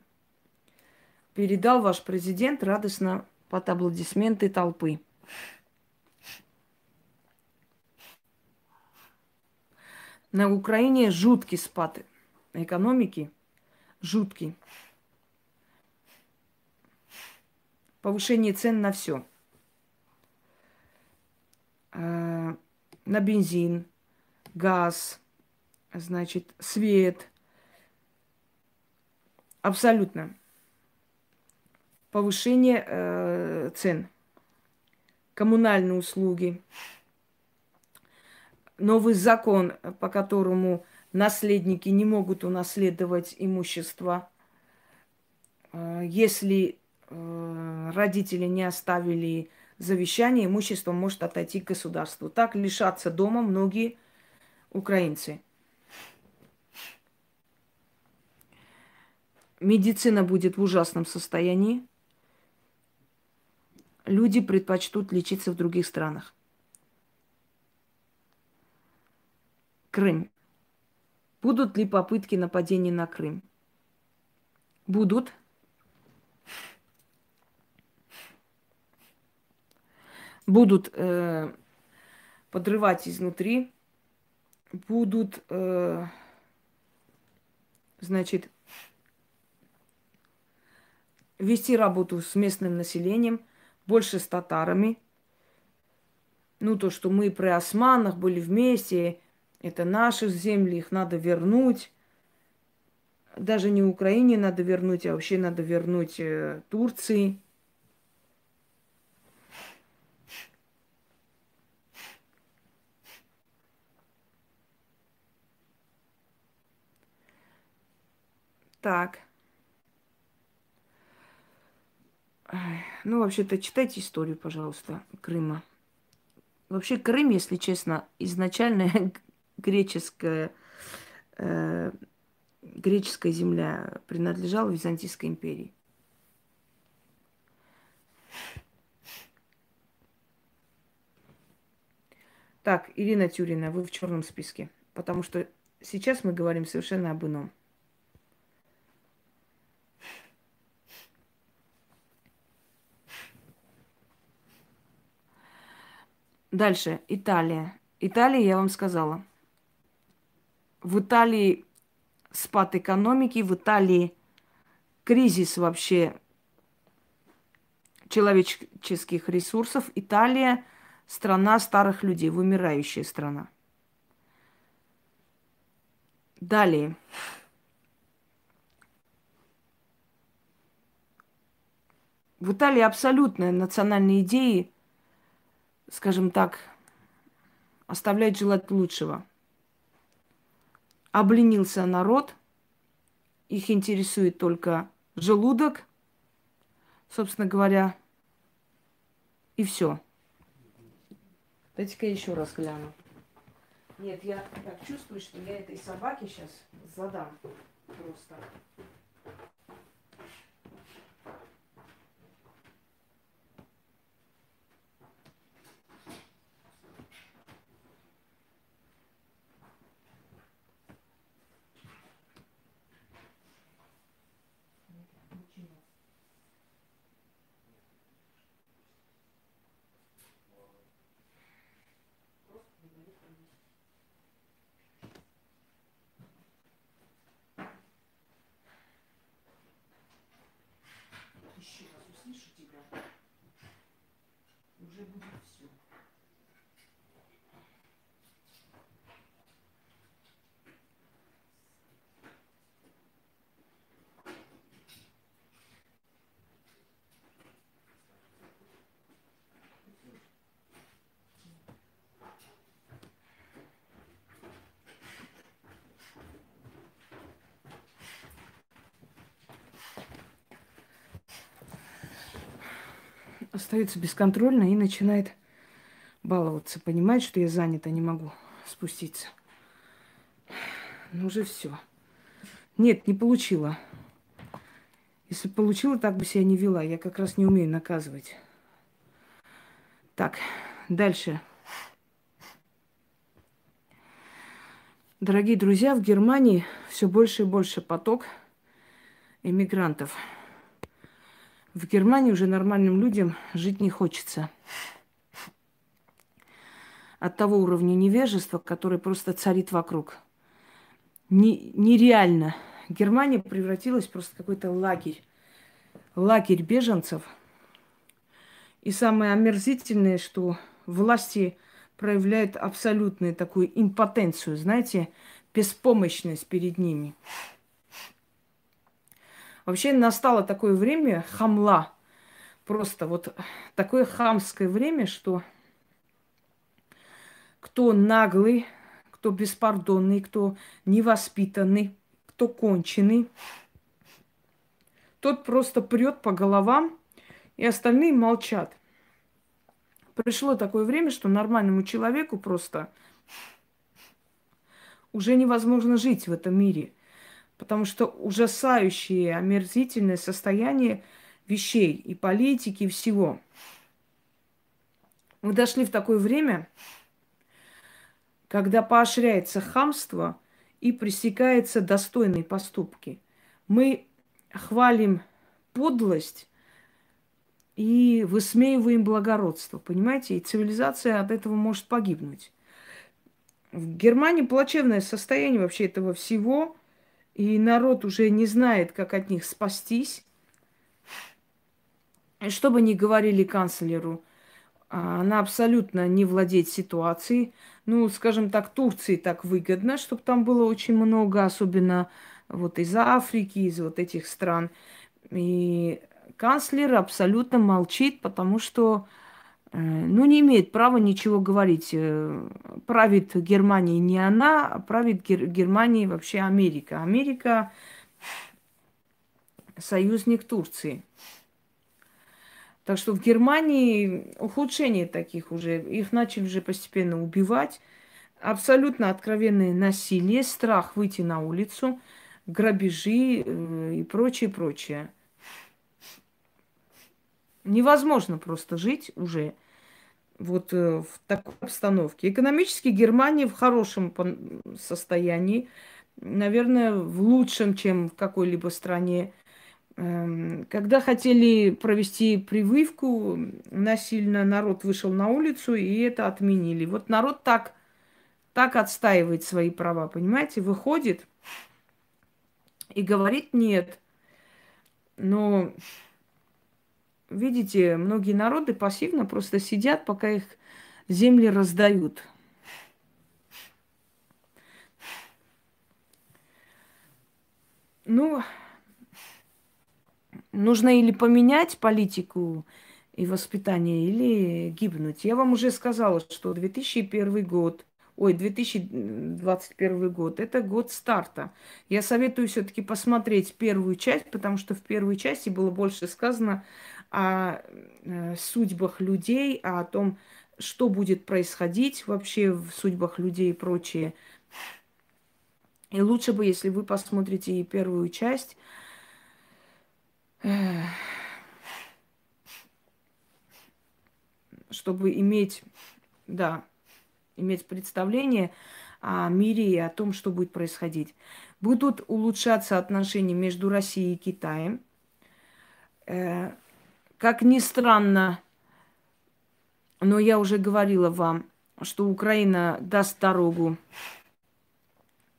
Передал ваш президент радостно под аплодисменты толпы. На Украине жуткий спад экономики, жуткий. Повышение цен на все. Э, на бензин, газ, значит, свет. Абсолютно. Повышение э, цен. Коммунальные услуги. Новый закон, по которому наследники не могут унаследовать имущество, э, если э, родители не оставили завещание, имущество может отойти к государству. Так лишатся дома многие украинцы. медицина будет в ужасном состоянии, люди предпочтут лечиться в других странах. Крым. Будут ли попытки нападения на Крым? Будут. Будут э, подрывать изнутри, будут, э, значит, вести работу с местным населением, больше с татарами. Ну, то, что мы при османах были вместе, это наши земли, их надо вернуть. Даже не Украине надо вернуть, а вообще надо вернуть э, Турции. Так. Ну, вообще-то, читайте историю, пожалуйста, Крыма. Вообще, Крым, если честно, изначально греческая, э, греческая земля принадлежала Византийской империи. Так, Ирина Тюрина, вы в черном списке. Потому что сейчас мы говорим совершенно об ином. Дальше. Италия. Италия, я вам сказала. В Италии спад экономики, в Италии кризис вообще человеческих ресурсов. Италия – страна старых людей, вымирающая страна. Далее. В Италии абсолютно национальные идеи – скажем так, оставляет желать лучшего. Обленился народ, их интересует только желудок, собственно говоря, и все. Дайте-ка еще раз гляну. Нет, я так чувствую, что я этой собаке сейчас задам просто. Остается бесконтрольно и начинает баловаться. Понимает, что я занята, не могу спуститься. Ну уже все. Нет, не получила. Если бы получила, так бы себя не вела. Я как раз не умею наказывать. Так, дальше. Дорогие друзья, в Германии все больше и больше поток иммигрантов. В Германии уже нормальным людям жить не хочется. От того уровня невежества, который просто царит вокруг. Не, нереально. Германия превратилась просто в какой-то лагерь. Лагерь беженцев. И самое омерзительное, что власти проявляют абсолютную такую импотенцию, знаете, беспомощность перед ними. Вообще настало такое время хамла. Просто вот такое хамское время, что кто наглый, кто беспардонный, кто невоспитанный, кто конченый, тот просто прет по головам, и остальные молчат. Пришло такое время, что нормальному человеку просто уже невозможно жить в этом мире – потому что ужасающее, омерзительное состояние вещей и политики, и всего. Мы дошли в такое время, когда поощряется хамство и пресекаются достойные поступки. Мы хвалим подлость и высмеиваем благородство, понимаете? И цивилизация от этого может погибнуть. В Германии плачевное состояние вообще этого всего – и народ уже не знает, как от них спастись. И что бы ни говорили канцлеру, а, она абсолютно не владеет ситуацией. Ну, скажем так, Турции так выгодно, чтобы там было очень много, особенно вот из Африки, из вот этих стран. И канцлер абсолютно молчит, потому что, ну, не имеет права ничего говорить. Э, правит Германией не она, а правит Гер- Германией вообще Америка. Америка союзник Турции. Так что в Германии ухудшение таких уже, их начали уже постепенно убивать. Абсолютно откровенное насилие, страх выйти на улицу, грабежи э, и прочее, прочее. Невозможно просто жить уже вот э, в такой обстановке. Экономически Германия в хорошем состоянии, наверное, в лучшем, чем в какой-либо стране Эм, когда хотели провести прививку, насильно народ вышел на улицу, и это отменили. Вот народ так, так отстаивает свои права, понимаете, выходит и говорит нет. Но, видите, многие народы пассивно просто сидят, пока их земли раздают. Ну, нужно или поменять политику и воспитание, или гибнуть. Я вам уже сказала, что 2001 год, ой, 2021 год, это год старта. Я советую все-таки посмотреть первую часть, потому что в первой части было больше сказано о э, судьбах людей, о том, что будет происходить вообще в судьбах людей и прочее. И лучше бы, если вы посмотрите и первую часть, чтобы иметь, да, иметь представление о мире и о том, что будет происходить. Будут улучшаться отношения между Россией и Китаем. Э, как ни странно, но я уже говорила вам, что Украина даст дорогу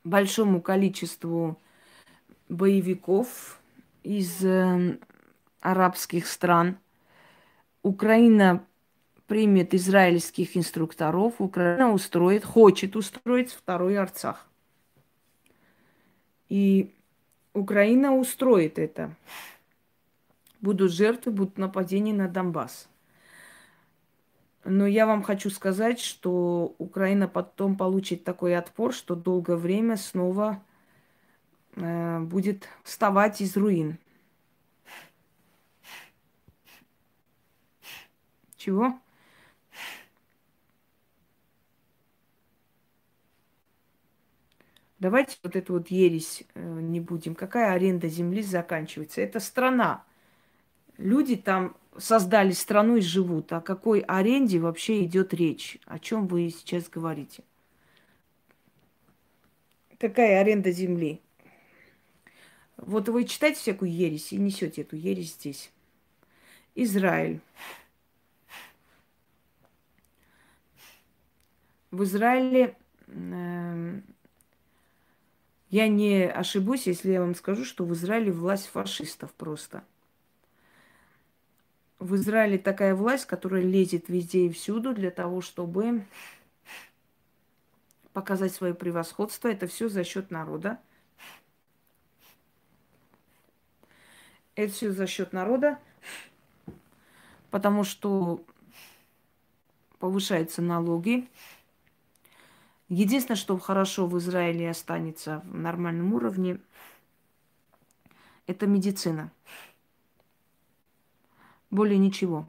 большому количеству боевиков, из э, арабских стран. Украина примет израильских инструкторов, Украина устроит, хочет устроить второй Арцах. И Украина устроит это. Будут жертвы, будут нападения на Донбасс. Но я вам хочу сказать, что Украина потом получит такой отпор, что долгое время снова Э, будет вставать из руин. Чего? Давайте вот эту вот ересь э, не будем. Какая аренда земли заканчивается? Это страна. Люди там создали страну и живут. О какой аренде вообще идет речь? О чем вы сейчас говорите? Какая аренда земли? Вот вы читаете всякую ересь и несете эту ересь здесь. Израиль. В Израиле э, я не ошибусь, если я вам скажу, что в Израиле власть фашистов просто. В Израиле такая власть, которая лезет везде и всюду для того, чтобы показать свое превосходство. Это все за счет народа. Это все за счет народа, потому что повышаются налоги. Единственное, что хорошо в Израиле останется в нормальном уровне, это медицина. Более ничего.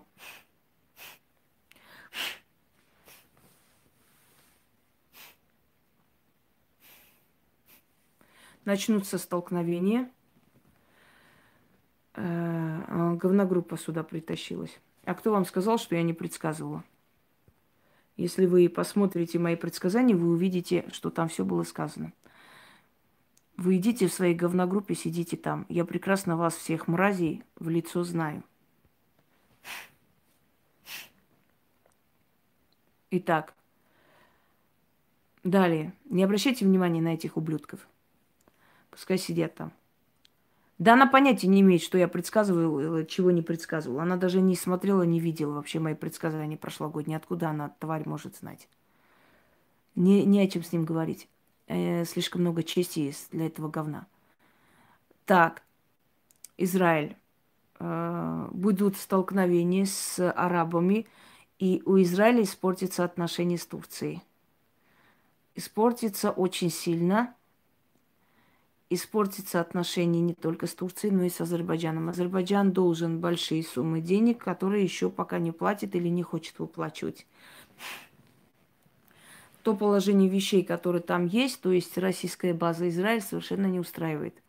Начнутся столкновения – э, говногруппа сюда притащилась. А кто вам сказал, что я не предсказывала? Если вы посмотрите мои предсказания, вы увидите, что там все было сказано. Вы идите в своей говногруппе, сидите там. Я прекрасно вас всех мразей в лицо знаю. Итак, далее. Не обращайте внимания на этих ублюдков. Пускай сидят там. Да она понятия не имеет, что я предсказывал, э, чего не предсказывал. Она даже не смотрела, не видела вообще мои предсказания прошлогодние. Откуда она, тварь, может знать? Не, не о чем с ним говорить. Э, слишком много чести есть для этого говна. Так, Израиль. Э, будут столкновения с арабами, и у Израиля испортятся отношения с Турцией. Испортится очень сильно – испортится отношения не только с Турцией, но и с Азербайджаном. Азербайджан должен большие суммы денег, которые еще пока не платит или не хочет выплачивать. То положение вещей, которое там есть, то есть российская база Израиль совершенно не устраивает.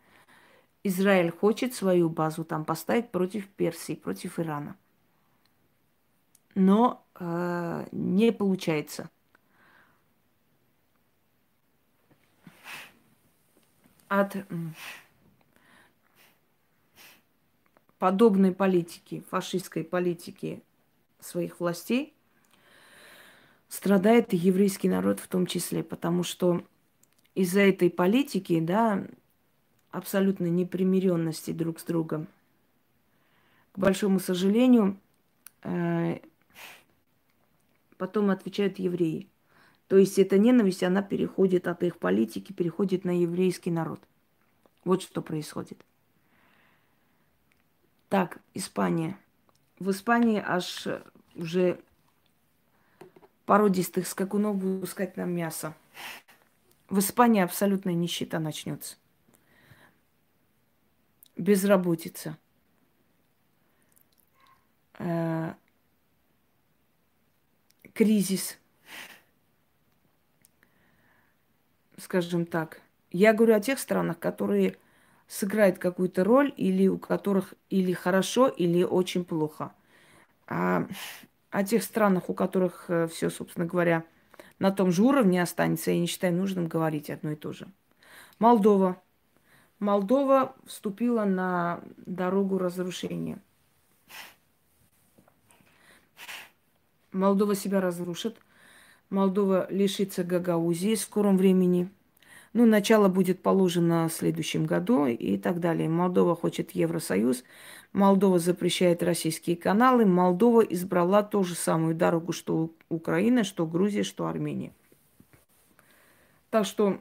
Израиль хочет свою базу там поставить против Персии, против Ирана. Но э, не получается. от подобной политики, фашистской политики своих властей страдает и еврейский народ в том числе, потому что из-за этой политики, да, абсолютной непримиренности друг с другом, к большому сожалению, э, потом отвечают евреи. То есть эта ненависть, она переходит от их политики, переходит на еврейский народ. Вот что происходит. Так, Испания. В Испании аж уже породистых скакунов будут искать нам мясо. В Испании абсолютная нищета начнется. Безработица. Э, кризис – скажем так. Я говорю о тех странах, которые сыграют какую-то роль, или у которых или хорошо, или очень плохо. А о тех странах, у которых э, все, собственно говоря, на том же уровне останется, я не считаю нужным говорить одно и то же. Молдова. Молдова вступила на дорогу разрушения. Молдова себя разрушит. Молдова лишится Гагаузии в скором времени. Ну, начало будет положено в следующем году и так далее. Молдова хочет Евросоюз. Молдова запрещает российские каналы. Молдова избрала ту же самую дорогу, что Украина, что Грузия, что Армения. Так что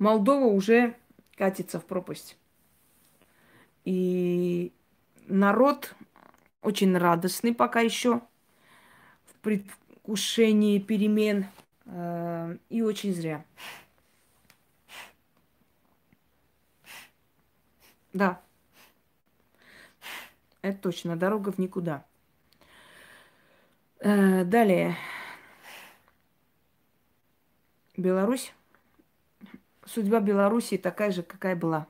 Молдова уже катится в пропасть. И народ очень радостный пока еще предвкушении перемен. Э, и очень зря. Да. Это точно. Дорога в никуда. Э, далее. Беларусь. Судьба Беларуси такая же, какая была.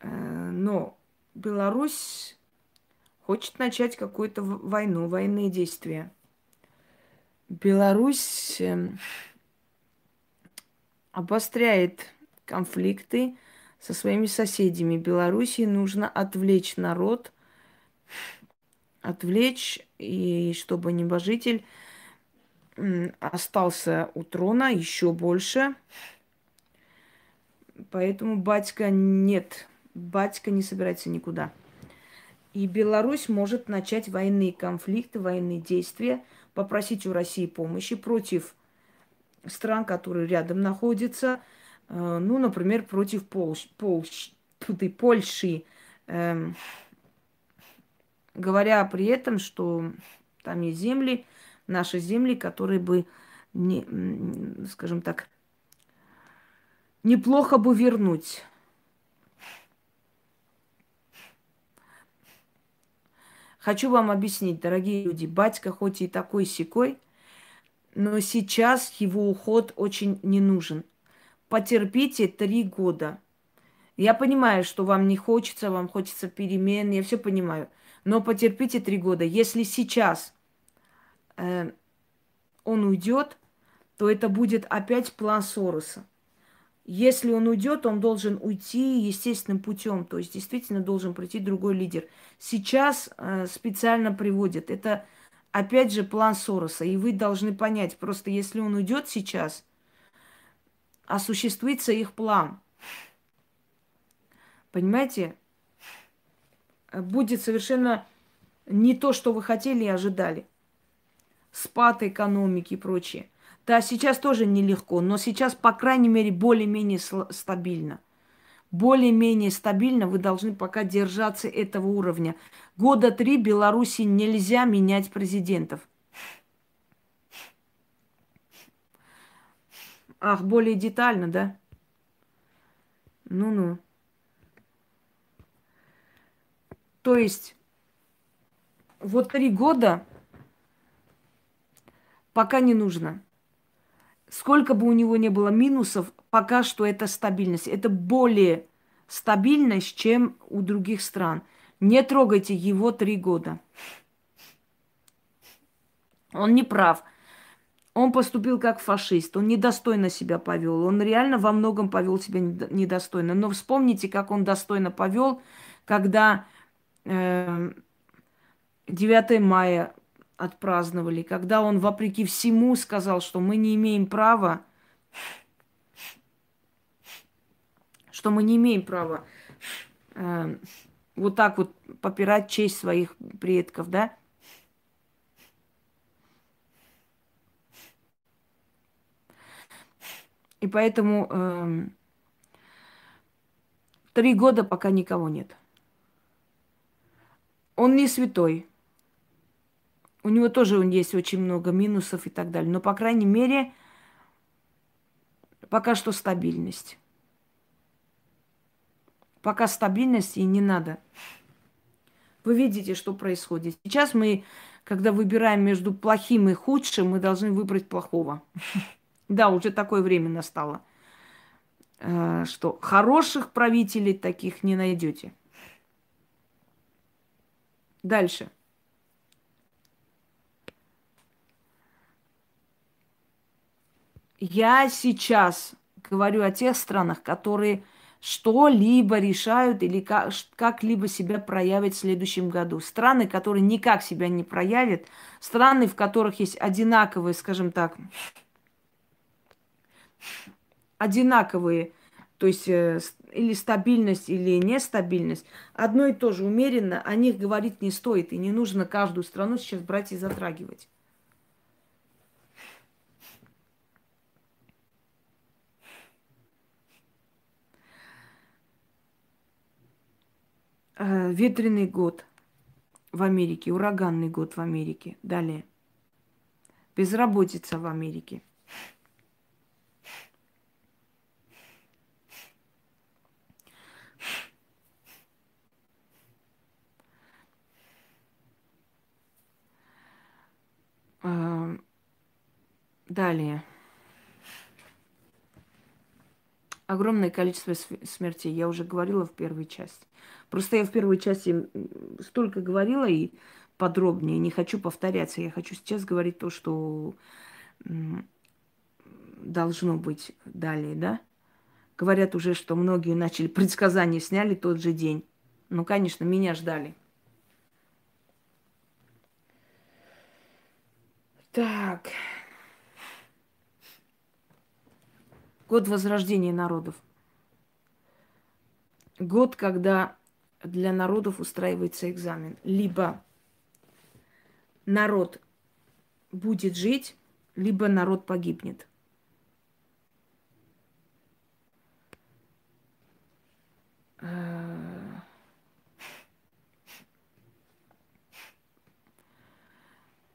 Э, но Беларусь хочет начать какую-то войну, военные действия. Беларусь эм, обостряет конфликты со своими соседями. Беларуси нужно отвлечь народ, отвлечь, и чтобы небожитель остался у трона еще больше. Поэтому батька нет, батька не собирается никуда. И Беларусь может начать военные конфликты, военные действия, попросить у России помощи против стран, которые рядом находятся, э, ну, например, против Полш, Полш, Польши, эм, говоря при этом, что там есть земли, наши земли, которые бы, не, скажем так, неплохо бы вернуть Хочу вам объяснить, дорогие люди, батька хоть и такой секой, но сейчас его уход очень не нужен. Потерпите три года. Я понимаю, что вам не хочется, вам хочется перемен, я все понимаю. Но потерпите три года. Если сейчас э, он уйдет, то это будет опять план Сороса. Если он уйдет, он должен уйти естественным путем, то есть действительно должен прийти другой лидер. Сейчас э, специально приводят. Это опять же план Сороса. И вы должны понять, просто если он уйдет сейчас, осуществится их план. Понимаете? Будет совершенно не то, что вы хотели и ожидали. Спад экономики и прочее. Да, сейчас тоже нелегко, но сейчас, по крайней мере, более-менее стабильно. Более-менее стабильно вы должны пока держаться этого уровня. Года три Беларуси нельзя менять президентов. Ах, более детально, да? Ну-ну. То есть вот три года пока не нужно. Сколько бы у него не было минусов, пока что это стабильность. Это более стабильность, чем у других стран. Не трогайте его три года. Он не прав. Он поступил как фашист, он недостойно себя повел. Он реально во многом повел себя недостойно. Но вспомните, как он достойно повел, когда э, 9 мая отпраздновали, когда он, вопреки всему, сказал, что мы не имеем права, что мы не имеем права э, вот так вот попирать честь своих предков, да? И поэтому э, три года пока никого нет. Он не святой. У него тоже есть очень много минусов и так далее. Но, по крайней мере, пока что стабильность. Пока стабильность и не надо. Вы видите, что происходит. Сейчас мы, когда выбираем между плохим и худшим, мы должны выбрать плохого. Да, уже такое время настало, э, что хороших правителей таких не найдете. Дальше. Я сейчас говорю о тех странах, которые что-либо решают или как-либо себя проявят в следующем году. Страны, которые никак себя не проявят, страны, в которых есть одинаковые, скажем так, одинаковые, то есть э, или стабильность, или нестабильность, одно и то же умеренно, о них говорить не стоит, и не нужно каждую страну сейчас брать и затрагивать. Ветреный год в Америке, ураганный год в Америке. Далее. Безработица в Америке. Э, далее. Огромное количество смертей. Я уже говорила в первой части. Просто я в первой части столько говорила и подробнее, не хочу повторяться. Я хочу сейчас говорить то, что должно быть далее, да? Говорят уже, что многие начали предсказания сняли тот же день. Ну, конечно, меня ждали. Так. Год возрождения народов. Год, когда для народов устраивается экзамен. Либо народ будет жить, либо народ погибнет.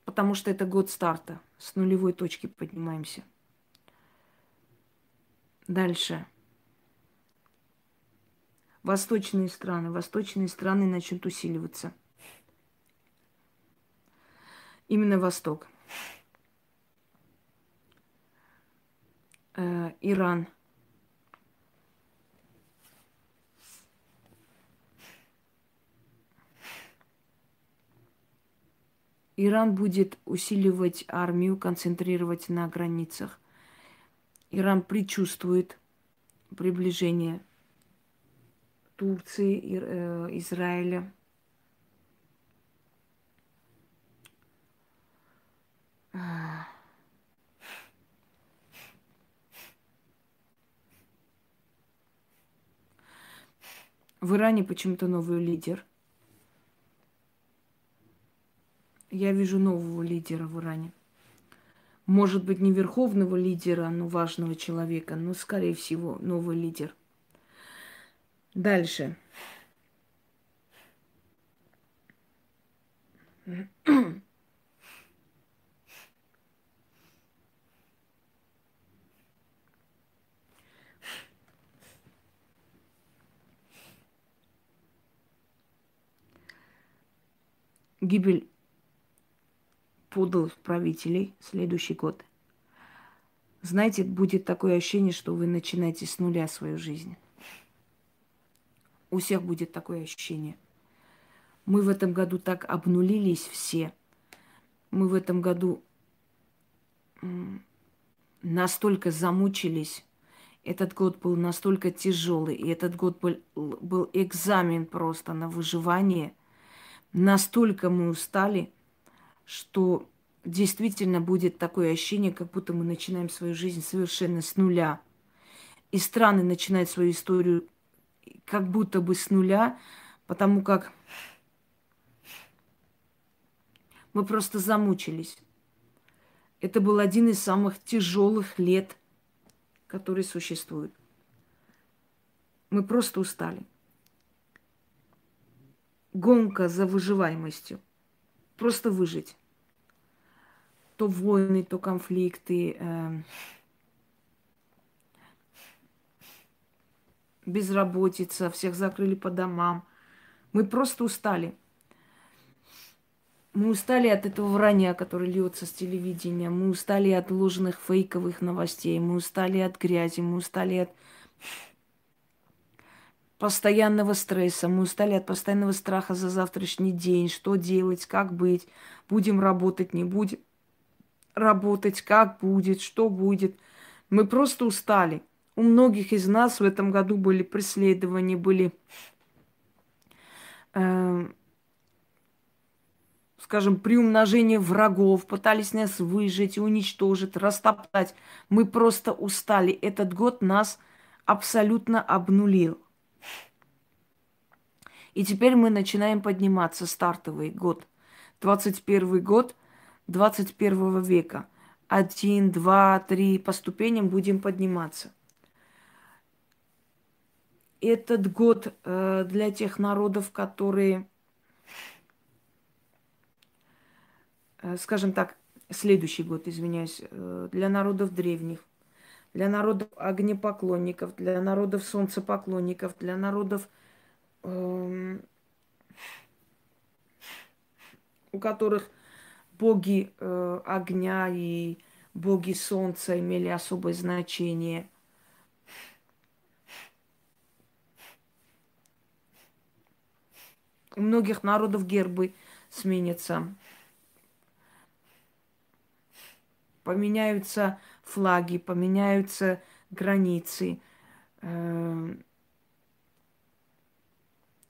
Потому что это год старта. С нулевой точки поднимаемся. Дальше восточные страны. Восточные страны начнут усиливаться. Именно Восток. Э, Иран. Иран будет усиливать армию, концентрировать на границах. Иран предчувствует приближение Турции, э, Израиля. В Иране почему-то новый лидер. Я вижу нового лидера в Иране. Может быть, не верховного лидера, но важного человека, но, скорее всего, новый лидер. Дальше. Гибель подлых правителей следующий год. Знаете, будет такое ощущение, что вы начинаете с нуля свою жизнь. У всех будет такое ощущение. Мы в этом году так обнулились все. Мы в этом году настолько замучились. Этот год был настолько тяжелый, и этот год был, был экзамен просто на выживание. Настолько мы устали, что действительно будет такое ощущение, как будто мы начинаем свою жизнь совершенно с нуля. И страны начинают свою историю как будто бы с нуля, потому как мы просто замучились. Это был один из самых тяжелых лет, которые существуют. Мы просто устали. Гонка за выживаемостью. Просто выжить. То войны, то конфликты, э, безработица, всех закрыли по домам. Мы просто устали. Мы устали от этого вранья, которое льется с телевидения. Мы устали от ложных фейковых новостей. Мы устали от грязи. Мы устали от постоянного стресса. Мы устали от постоянного страха за завтрашний день. Что делать, как быть. Будем работать, не будем работать, как будет, что будет. Мы просто устали. У многих из нас в этом году были преследования, были, э, скажем, приумножение врагов, пытались нас выжить, уничтожить, растоптать. Мы просто устали. Этот год нас абсолютно обнулил. И теперь мы начинаем подниматься, стартовый год. 21 год 21 века. Один, два, три, по ступеням будем подниматься этот год э, для тех народов, которые, э, скажем так, следующий год, извиняюсь, э, для народов древних, для народов огнепоклонников, для народов солнцепоклонников, для народов, э, у которых боги огня и боги солнца имели особое значение – У многих народов гербы сменятся. Поменяются флаги, поменяются границы. Эм,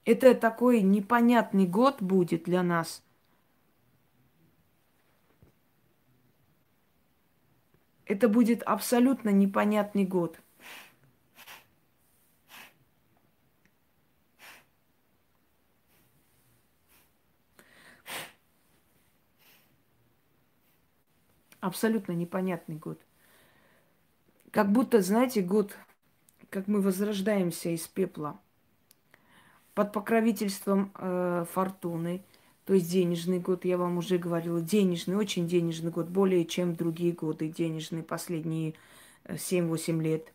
это такой непонятный год будет для нас. Это будет абсолютно непонятный год. Абсолютно непонятный год. Как будто, знаете, год, как мы возрождаемся из пепла. Под покровительством э, фортуны, то есть денежный год, я вам уже говорила, денежный, очень денежный год, более чем другие годы денежные, последние 7-8 э, лет.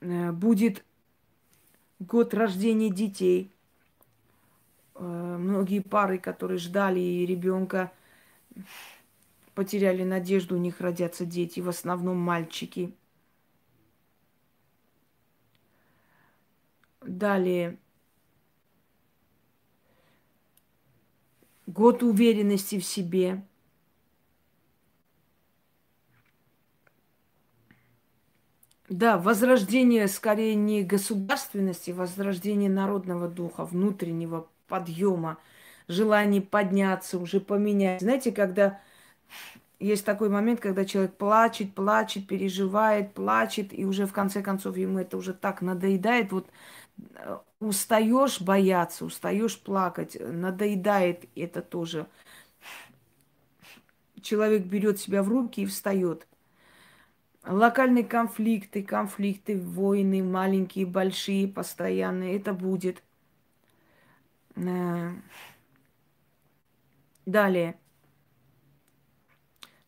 Э, будет год рождения детей – многие пары, которые ждали ребенка, потеряли надежду, у них родятся дети, в основном мальчики. Далее. Год уверенности в себе. Да, возрождение скорее не государственности, возрождение народного духа, внутреннего подъема, желание подняться, уже поменять. Знаете, когда есть такой момент, когда человек плачет, плачет, переживает, плачет, и уже в конце концов ему это уже так надоедает. Вот э, устаешь бояться, устаешь плакать, надоедает это тоже. Человек берет себя в руки и встает. Локальные конфликты, конфликты, войны, маленькие, большие, постоянные, это будет. Э, далее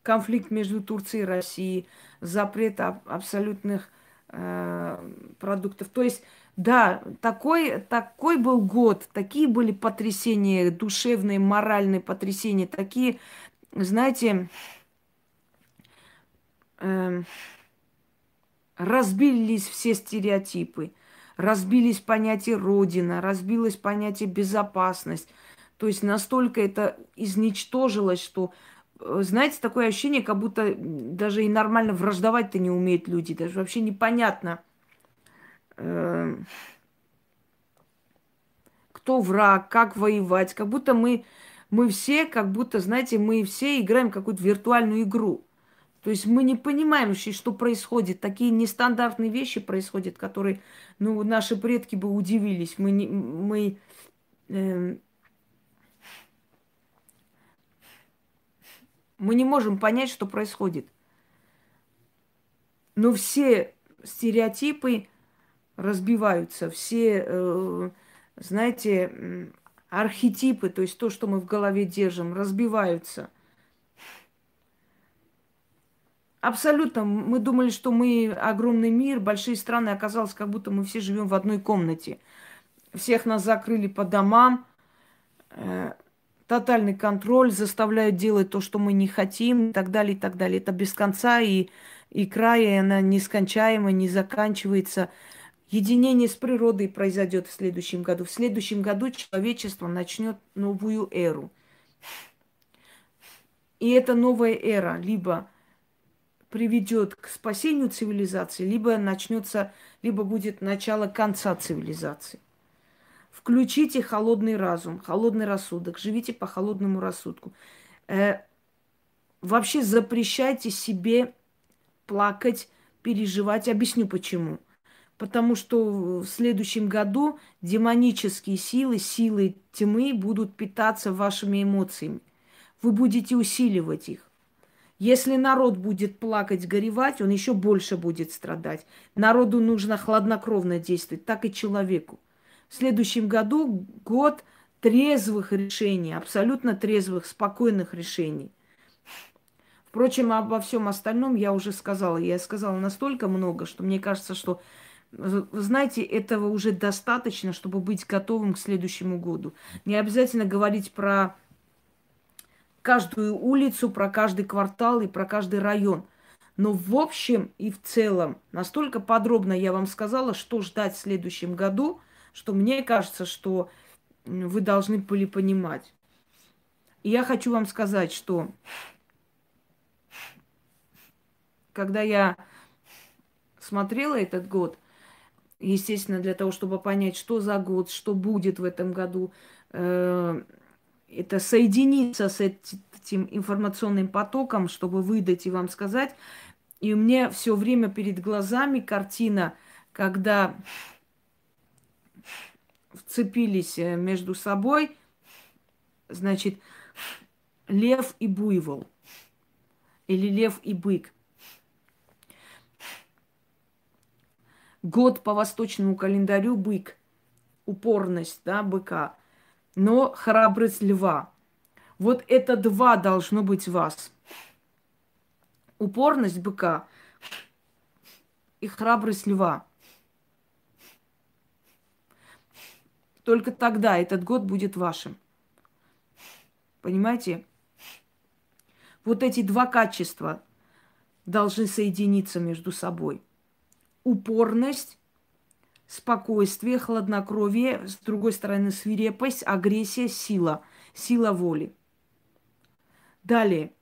конфликт между Турцией и Россией, запрет абсолютных э, продуктов. То есть, да, такой, такой был год, такие были потрясения, душевные, моральные потрясения, такие, знаете, э, разбились все стереотипы, разбились понятие Родина, разбилось понятие безопасность. То есть настолько это изничтожилось, что Э, знаете, такое ощущение, как будто даже и нормально враждовать-то не умеют люди. Даже вообще непонятно, э, кто враг, как воевать. Как будто мы, мы все, как будто, знаете, мы все играем какую-то виртуальную игру. То есть мы не понимаем что происходит. Такие нестандартные вещи происходят, которые, ну, наши предки бы удивились. Мы, не, мы э, Мы не можем понять, что происходит. Но все стереотипы разбиваются, все, э, знаете, архетипы, то есть то, что мы в голове держим, разбиваются. Абсолютно. Мы думали, что мы огромный мир, большие страны. Оказалось, как будто мы все живем в одной комнате. Всех нас закрыли по домам. Э, тотальный контроль, заставляют делать то, что мы не хотим, и так далее, и так далее. Это без конца и, и края, и она нескончаема, не заканчивается. Единение с природой произойдет в следующем году. В следующем году человечество начнет новую эру. И эта новая эра либо приведет к спасению цивилизации, либо начнется, либо будет начало конца цивилизации. Включите холодный разум, холодный рассудок, живите по холодному рассудку. Э, вообще запрещайте себе плакать, переживать. Объясню почему. Потому что в следующем году демонические силы, силы тьмы будут питаться вашими эмоциями. Вы будете усиливать их. Если народ будет плакать, горевать, он еще больше будет страдать. Народу нужно хладнокровно действовать, так и человеку в следующем году год трезвых решений, абсолютно трезвых, спокойных решений. Впрочем, обо всем остальном я уже сказала. Я сказала настолько много, что мне кажется, что, знаете, этого уже достаточно, чтобы быть готовым к следующему году. Не обязательно говорить про каждую улицу, про каждый квартал и про каждый район. Но в общем и в целом настолько подробно я вам сказала, что ждать в следующем году – что мне кажется, что вы должны были понимать. И я хочу вам сказать, что когда я смотрела этот год, естественно, для того, чтобы понять, что за год, что будет в этом году, э, это соединиться с этим информационным потоком, чтобы выдать и вам сказать. И у меня все время перед глазами картина, когда вцепились э, между собой, значит, лев и буйвол. Или лев и бык. Год по восточному календарю бык. Упорность, да, быка. Но храбрость льва. Вот это два должно быть в вас. Упорность быка и храбрость льва. Только тогда этот год будет вашим. Понимаете? Вот эти два качества должны соединиться между собой. Упорность, спокойствие, хладнокровие, с другой стороны свирепость, агрессия, сила, сила воли. Далее.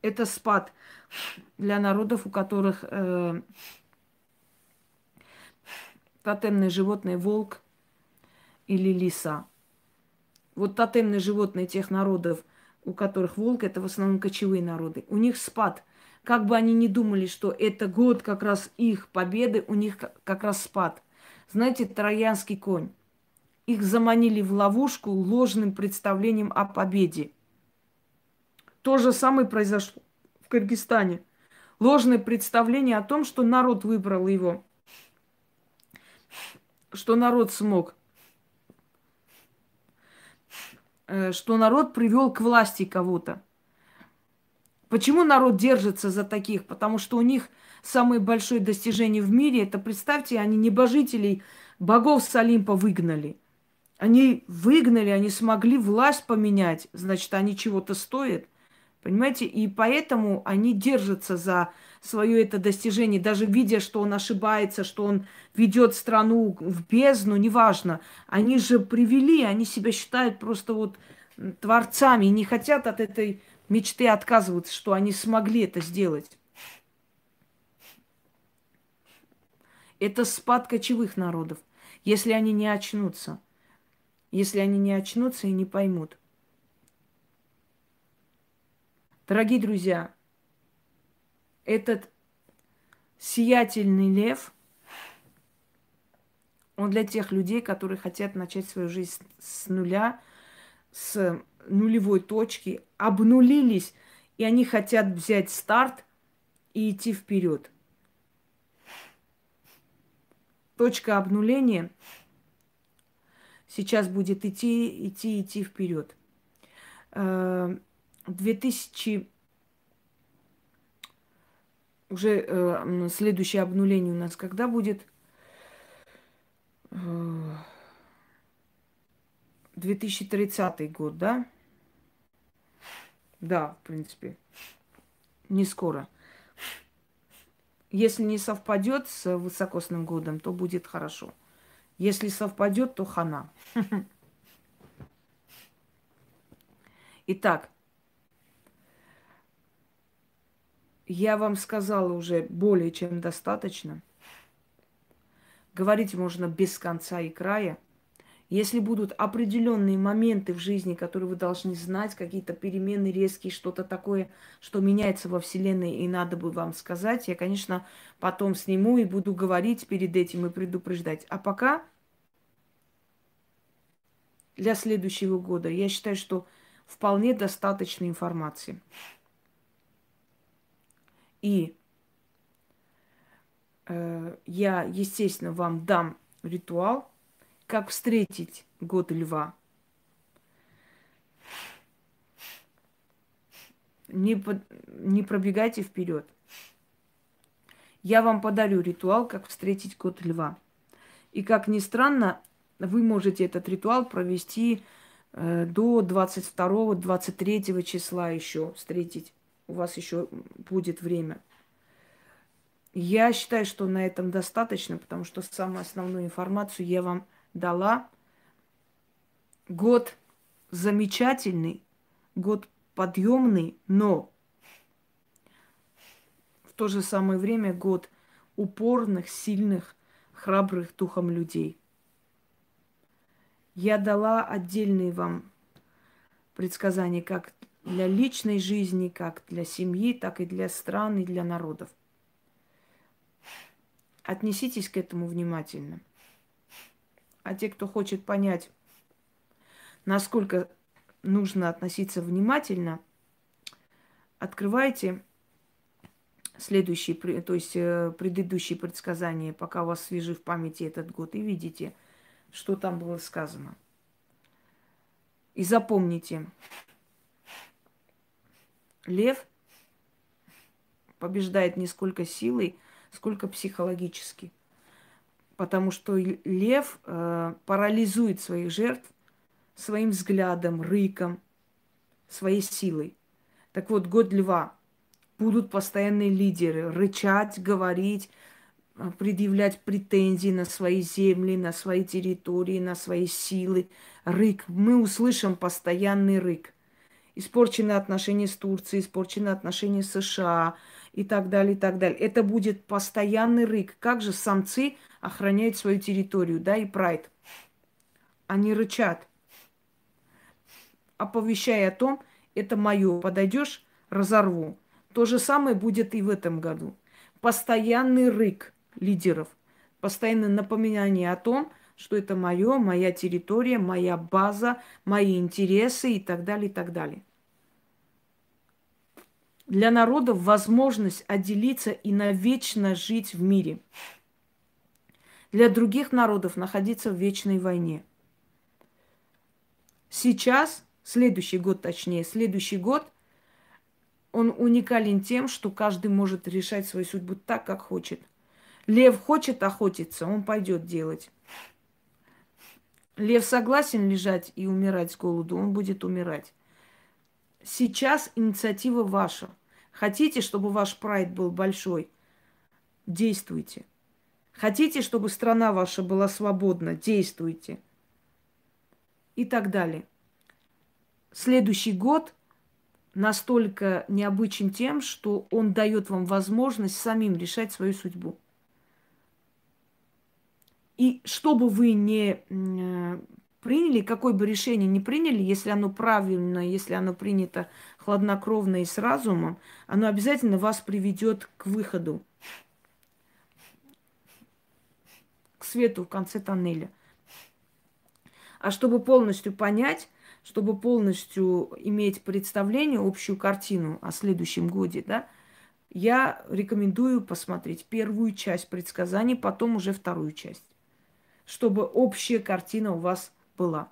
Это спад для народов, у которых э, тотемное животное волк или лиса. вот тотемные животные тех народов, у которых волк, это в основном кочевые народы, у них спад. Как бы они ни думали, что это год как раз их победы, у них как раз спад. Знаете, троянский конь. Их заманили в ловушку ложным представлением о победе. То же самое произошло в Кыргызстане. Ложное представление о том, что народ выбрал его, что народ смог, э, что народ привел к власти кого-то. Почему народ держится за таких? Потому что у них самое большое достижение в мире, это, представьте, они небожителей, богов с Олимпа выгнали. Они выгнали, они смогли власть поменять, значит, они чего-то стоят. Понимаете? И поэтому они держатся за свое это достижение, даже видя, что он ошибается, что он ведет страну в бездну, неважно. Они же привели, они себя считают просто вот творцами не хотят от этой мечты отказываться, что они смогли это сделать. Это спад кочевых народов, если они не очнутся. Если они не очнутся и не поймут – Дорогие друзья, этот сиятельный лев, он для тех людей, которые хотят начать свою жизнь с нуля, с нулевой точки, обнулились, и они хотят взять старт и идти вперед. Точка обнуления сейчас будет идти, идти, идти вперед. Э, 2000 уже э, следующее обнуление у нас когда будет? 2030 э, год, да? Да, в принципе. Не скоро. Если не совпадет с высокосным годом, то будет хорошо. Если совпадет, то хана. Итак, Я вам сказала уже более чем достаточно. Говорить можно без конца и края. Если будут определенные моменты в жизни, которые вы должны знать, какие-то перемены резкие, что-то такое, что меняется во Вселенной, и надо бы вам сказать, я, конечно, потом сниму и буду говорить перед этим и предупреждать. А пока для следующего года я считаю, что вполне достаточно информации. И э, я, естественно, вам дам ритуал, как встретить год льва. Не, под, не пробегайте вперед. Я вам подарю ритуал, как встретить год льва. И как ни странно, вы можете этот ритуал провести э, до 22-23 числа еще встретить у вас еще будет время. Я считаю, что на этом достаточно, потому что самую основную информацию я вам дала. Год замечательный, год подъемный, но в то же самое время год упорных, сильных, храбрых духом людей. Я дала отдельные вам предсказания, как для личной жизни, как для семьи, так и для стран и для народов. Отнеситесь к этому внимательно. А те, кто хочет понять, насколько нужно относиться внимательно, открывайте следующие, то есть э, предыдущие предсказания, пока у вас свежи в памяти этот год, и видите, что там было сказано. И запомните, лев побеждает не сколько силой, сколько психологически. Потому что лев э, парализует своих жертв своим взглядом, рыком, своей силой. Так вот, год льва будут постоянные лидеры рычать, говорить, э, предъявлять претензии на свои земли, на свои территории, на свои силы. Рык. Мы услышим постоянный рык испорчены отношения с Турцией, испорчены отношения с США и так далее, и так далее. Это будет постоянный рык. Как же самцы охраняют свою территорию, да, и прайд. Они рычат. оповещая о том, это мое, подойдешь, разорву. То же самое будет и в этом году. Постоянный рык лидеров, постоянное напоминание о том, что это мое, моя территория, моя база, мои интересы и так далее, и так далее. Для народов возможность отделиться и навечно жить в мире. Для других народов находиться в вечной войне. Сейчас, следующий год точнее, следующий год, он уникален тем, что каждый может решать свою судьбу так, как хочет. Лев хочет охотиться, он пойдет делать. Лев согласен лежать и умирать с голоду, он будет умирать. Сейчас инициатива ваша. Хотите, чтобы ваш прайд был большой? Действуйте. Хотите, чтобы страна ваша была свободна? Действуйте. И так далее. Следующий год настолько необычен тем, что он дает вам возможность самим решать свою судьбу. И что бы вы не приняли, какое бы решение не приняли, если оно правильно, если оно принято хладнокровно и с разумом, оно обязательно вас приведет к выходу, к свету в конце тоннеля. А чтобы полностью понять, чтобы полностью иметь представление, общую картину о следующем годе, да, я рекомендую посмотреть первую часть предсказаний, потом уже вторую часть чтобы общая картина у вас была.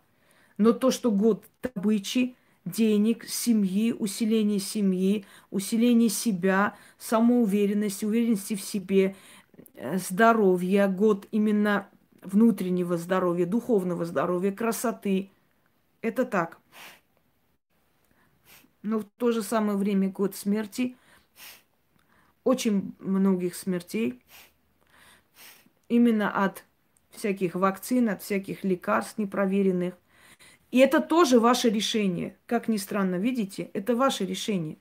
Но то, что год добычи, денег, семьи, усиление семьи, усиление себя, самоуверенности, уверенности в себе, э, здоровья, год именно внутреннего здоровья, духовного здоровья, красоты. Это так. Но в то же самое время год смерти, очень многих смертей, именно от всяких вакцин, от всяких лекарств непроверенных. И это тоже ваше решение. Как ни странно, видите, это ваше решение.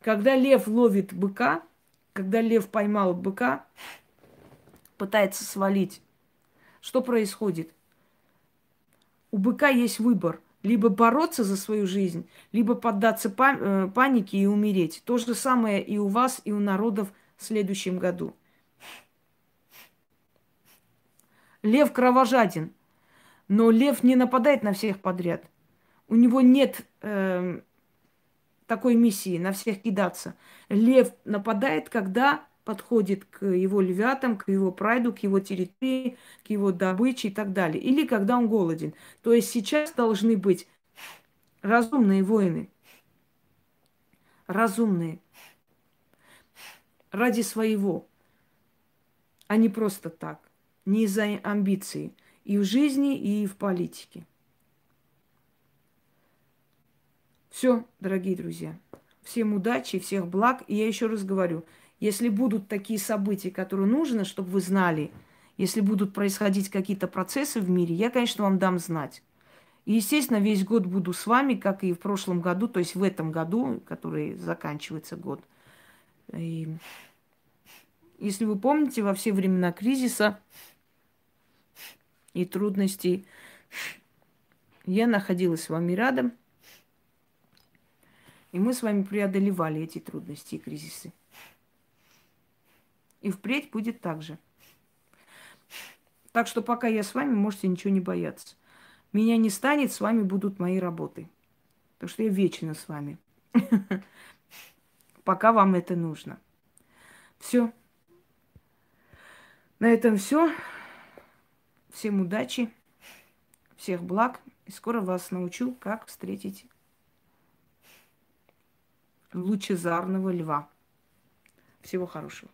Когда лев ловит быка, когда лев поймал быка, пытается свалить, что происходит? У быка есть выбор. Либо бороться за свою жизнь, либо поддаться э, панике и умереть. То же самое и у вас, и у народов в следующем году. Лев кровожаден, но лев не нападает на всех подряд. У него нет э, такой миссии на всех кидаться. Лев нападает, когда подходит к его львятам, к его прайду, к его территории, к его добыче и так далее. Или когда он голоден. То есть сейчас должны быть разумные воины. Разумные. Ради своего. А не просто так не из-за амбиций и в жизни, и в политике. Все, дорогие друзья. Всем удачи, всех благ. И я еще раз говорю, если будут такие события, которые нужно, чтобы вы знали, если будут происходить какие-то процессы в мире, я, конечно, вам дам знать. И, естественно, весь год буду с вами, как и в прошлом году, то есть в этом году, который заканчивается год. И если вы помните, во все времена кризиса и трудностей. Я находилась с вами рядом, и мы с вами преодолевали эти трудности и кризисы. И впредь будет так же. Так что пока я с вами, можете ничего не бояться. Меня не станет, с вами будут мои работы. Так что я вечно с вами. Пока вам это нужно. Все. На этом все. Всем удачи, всех благ. И скоро вас научу, как встретить лучезарного льва. Всего хорошего.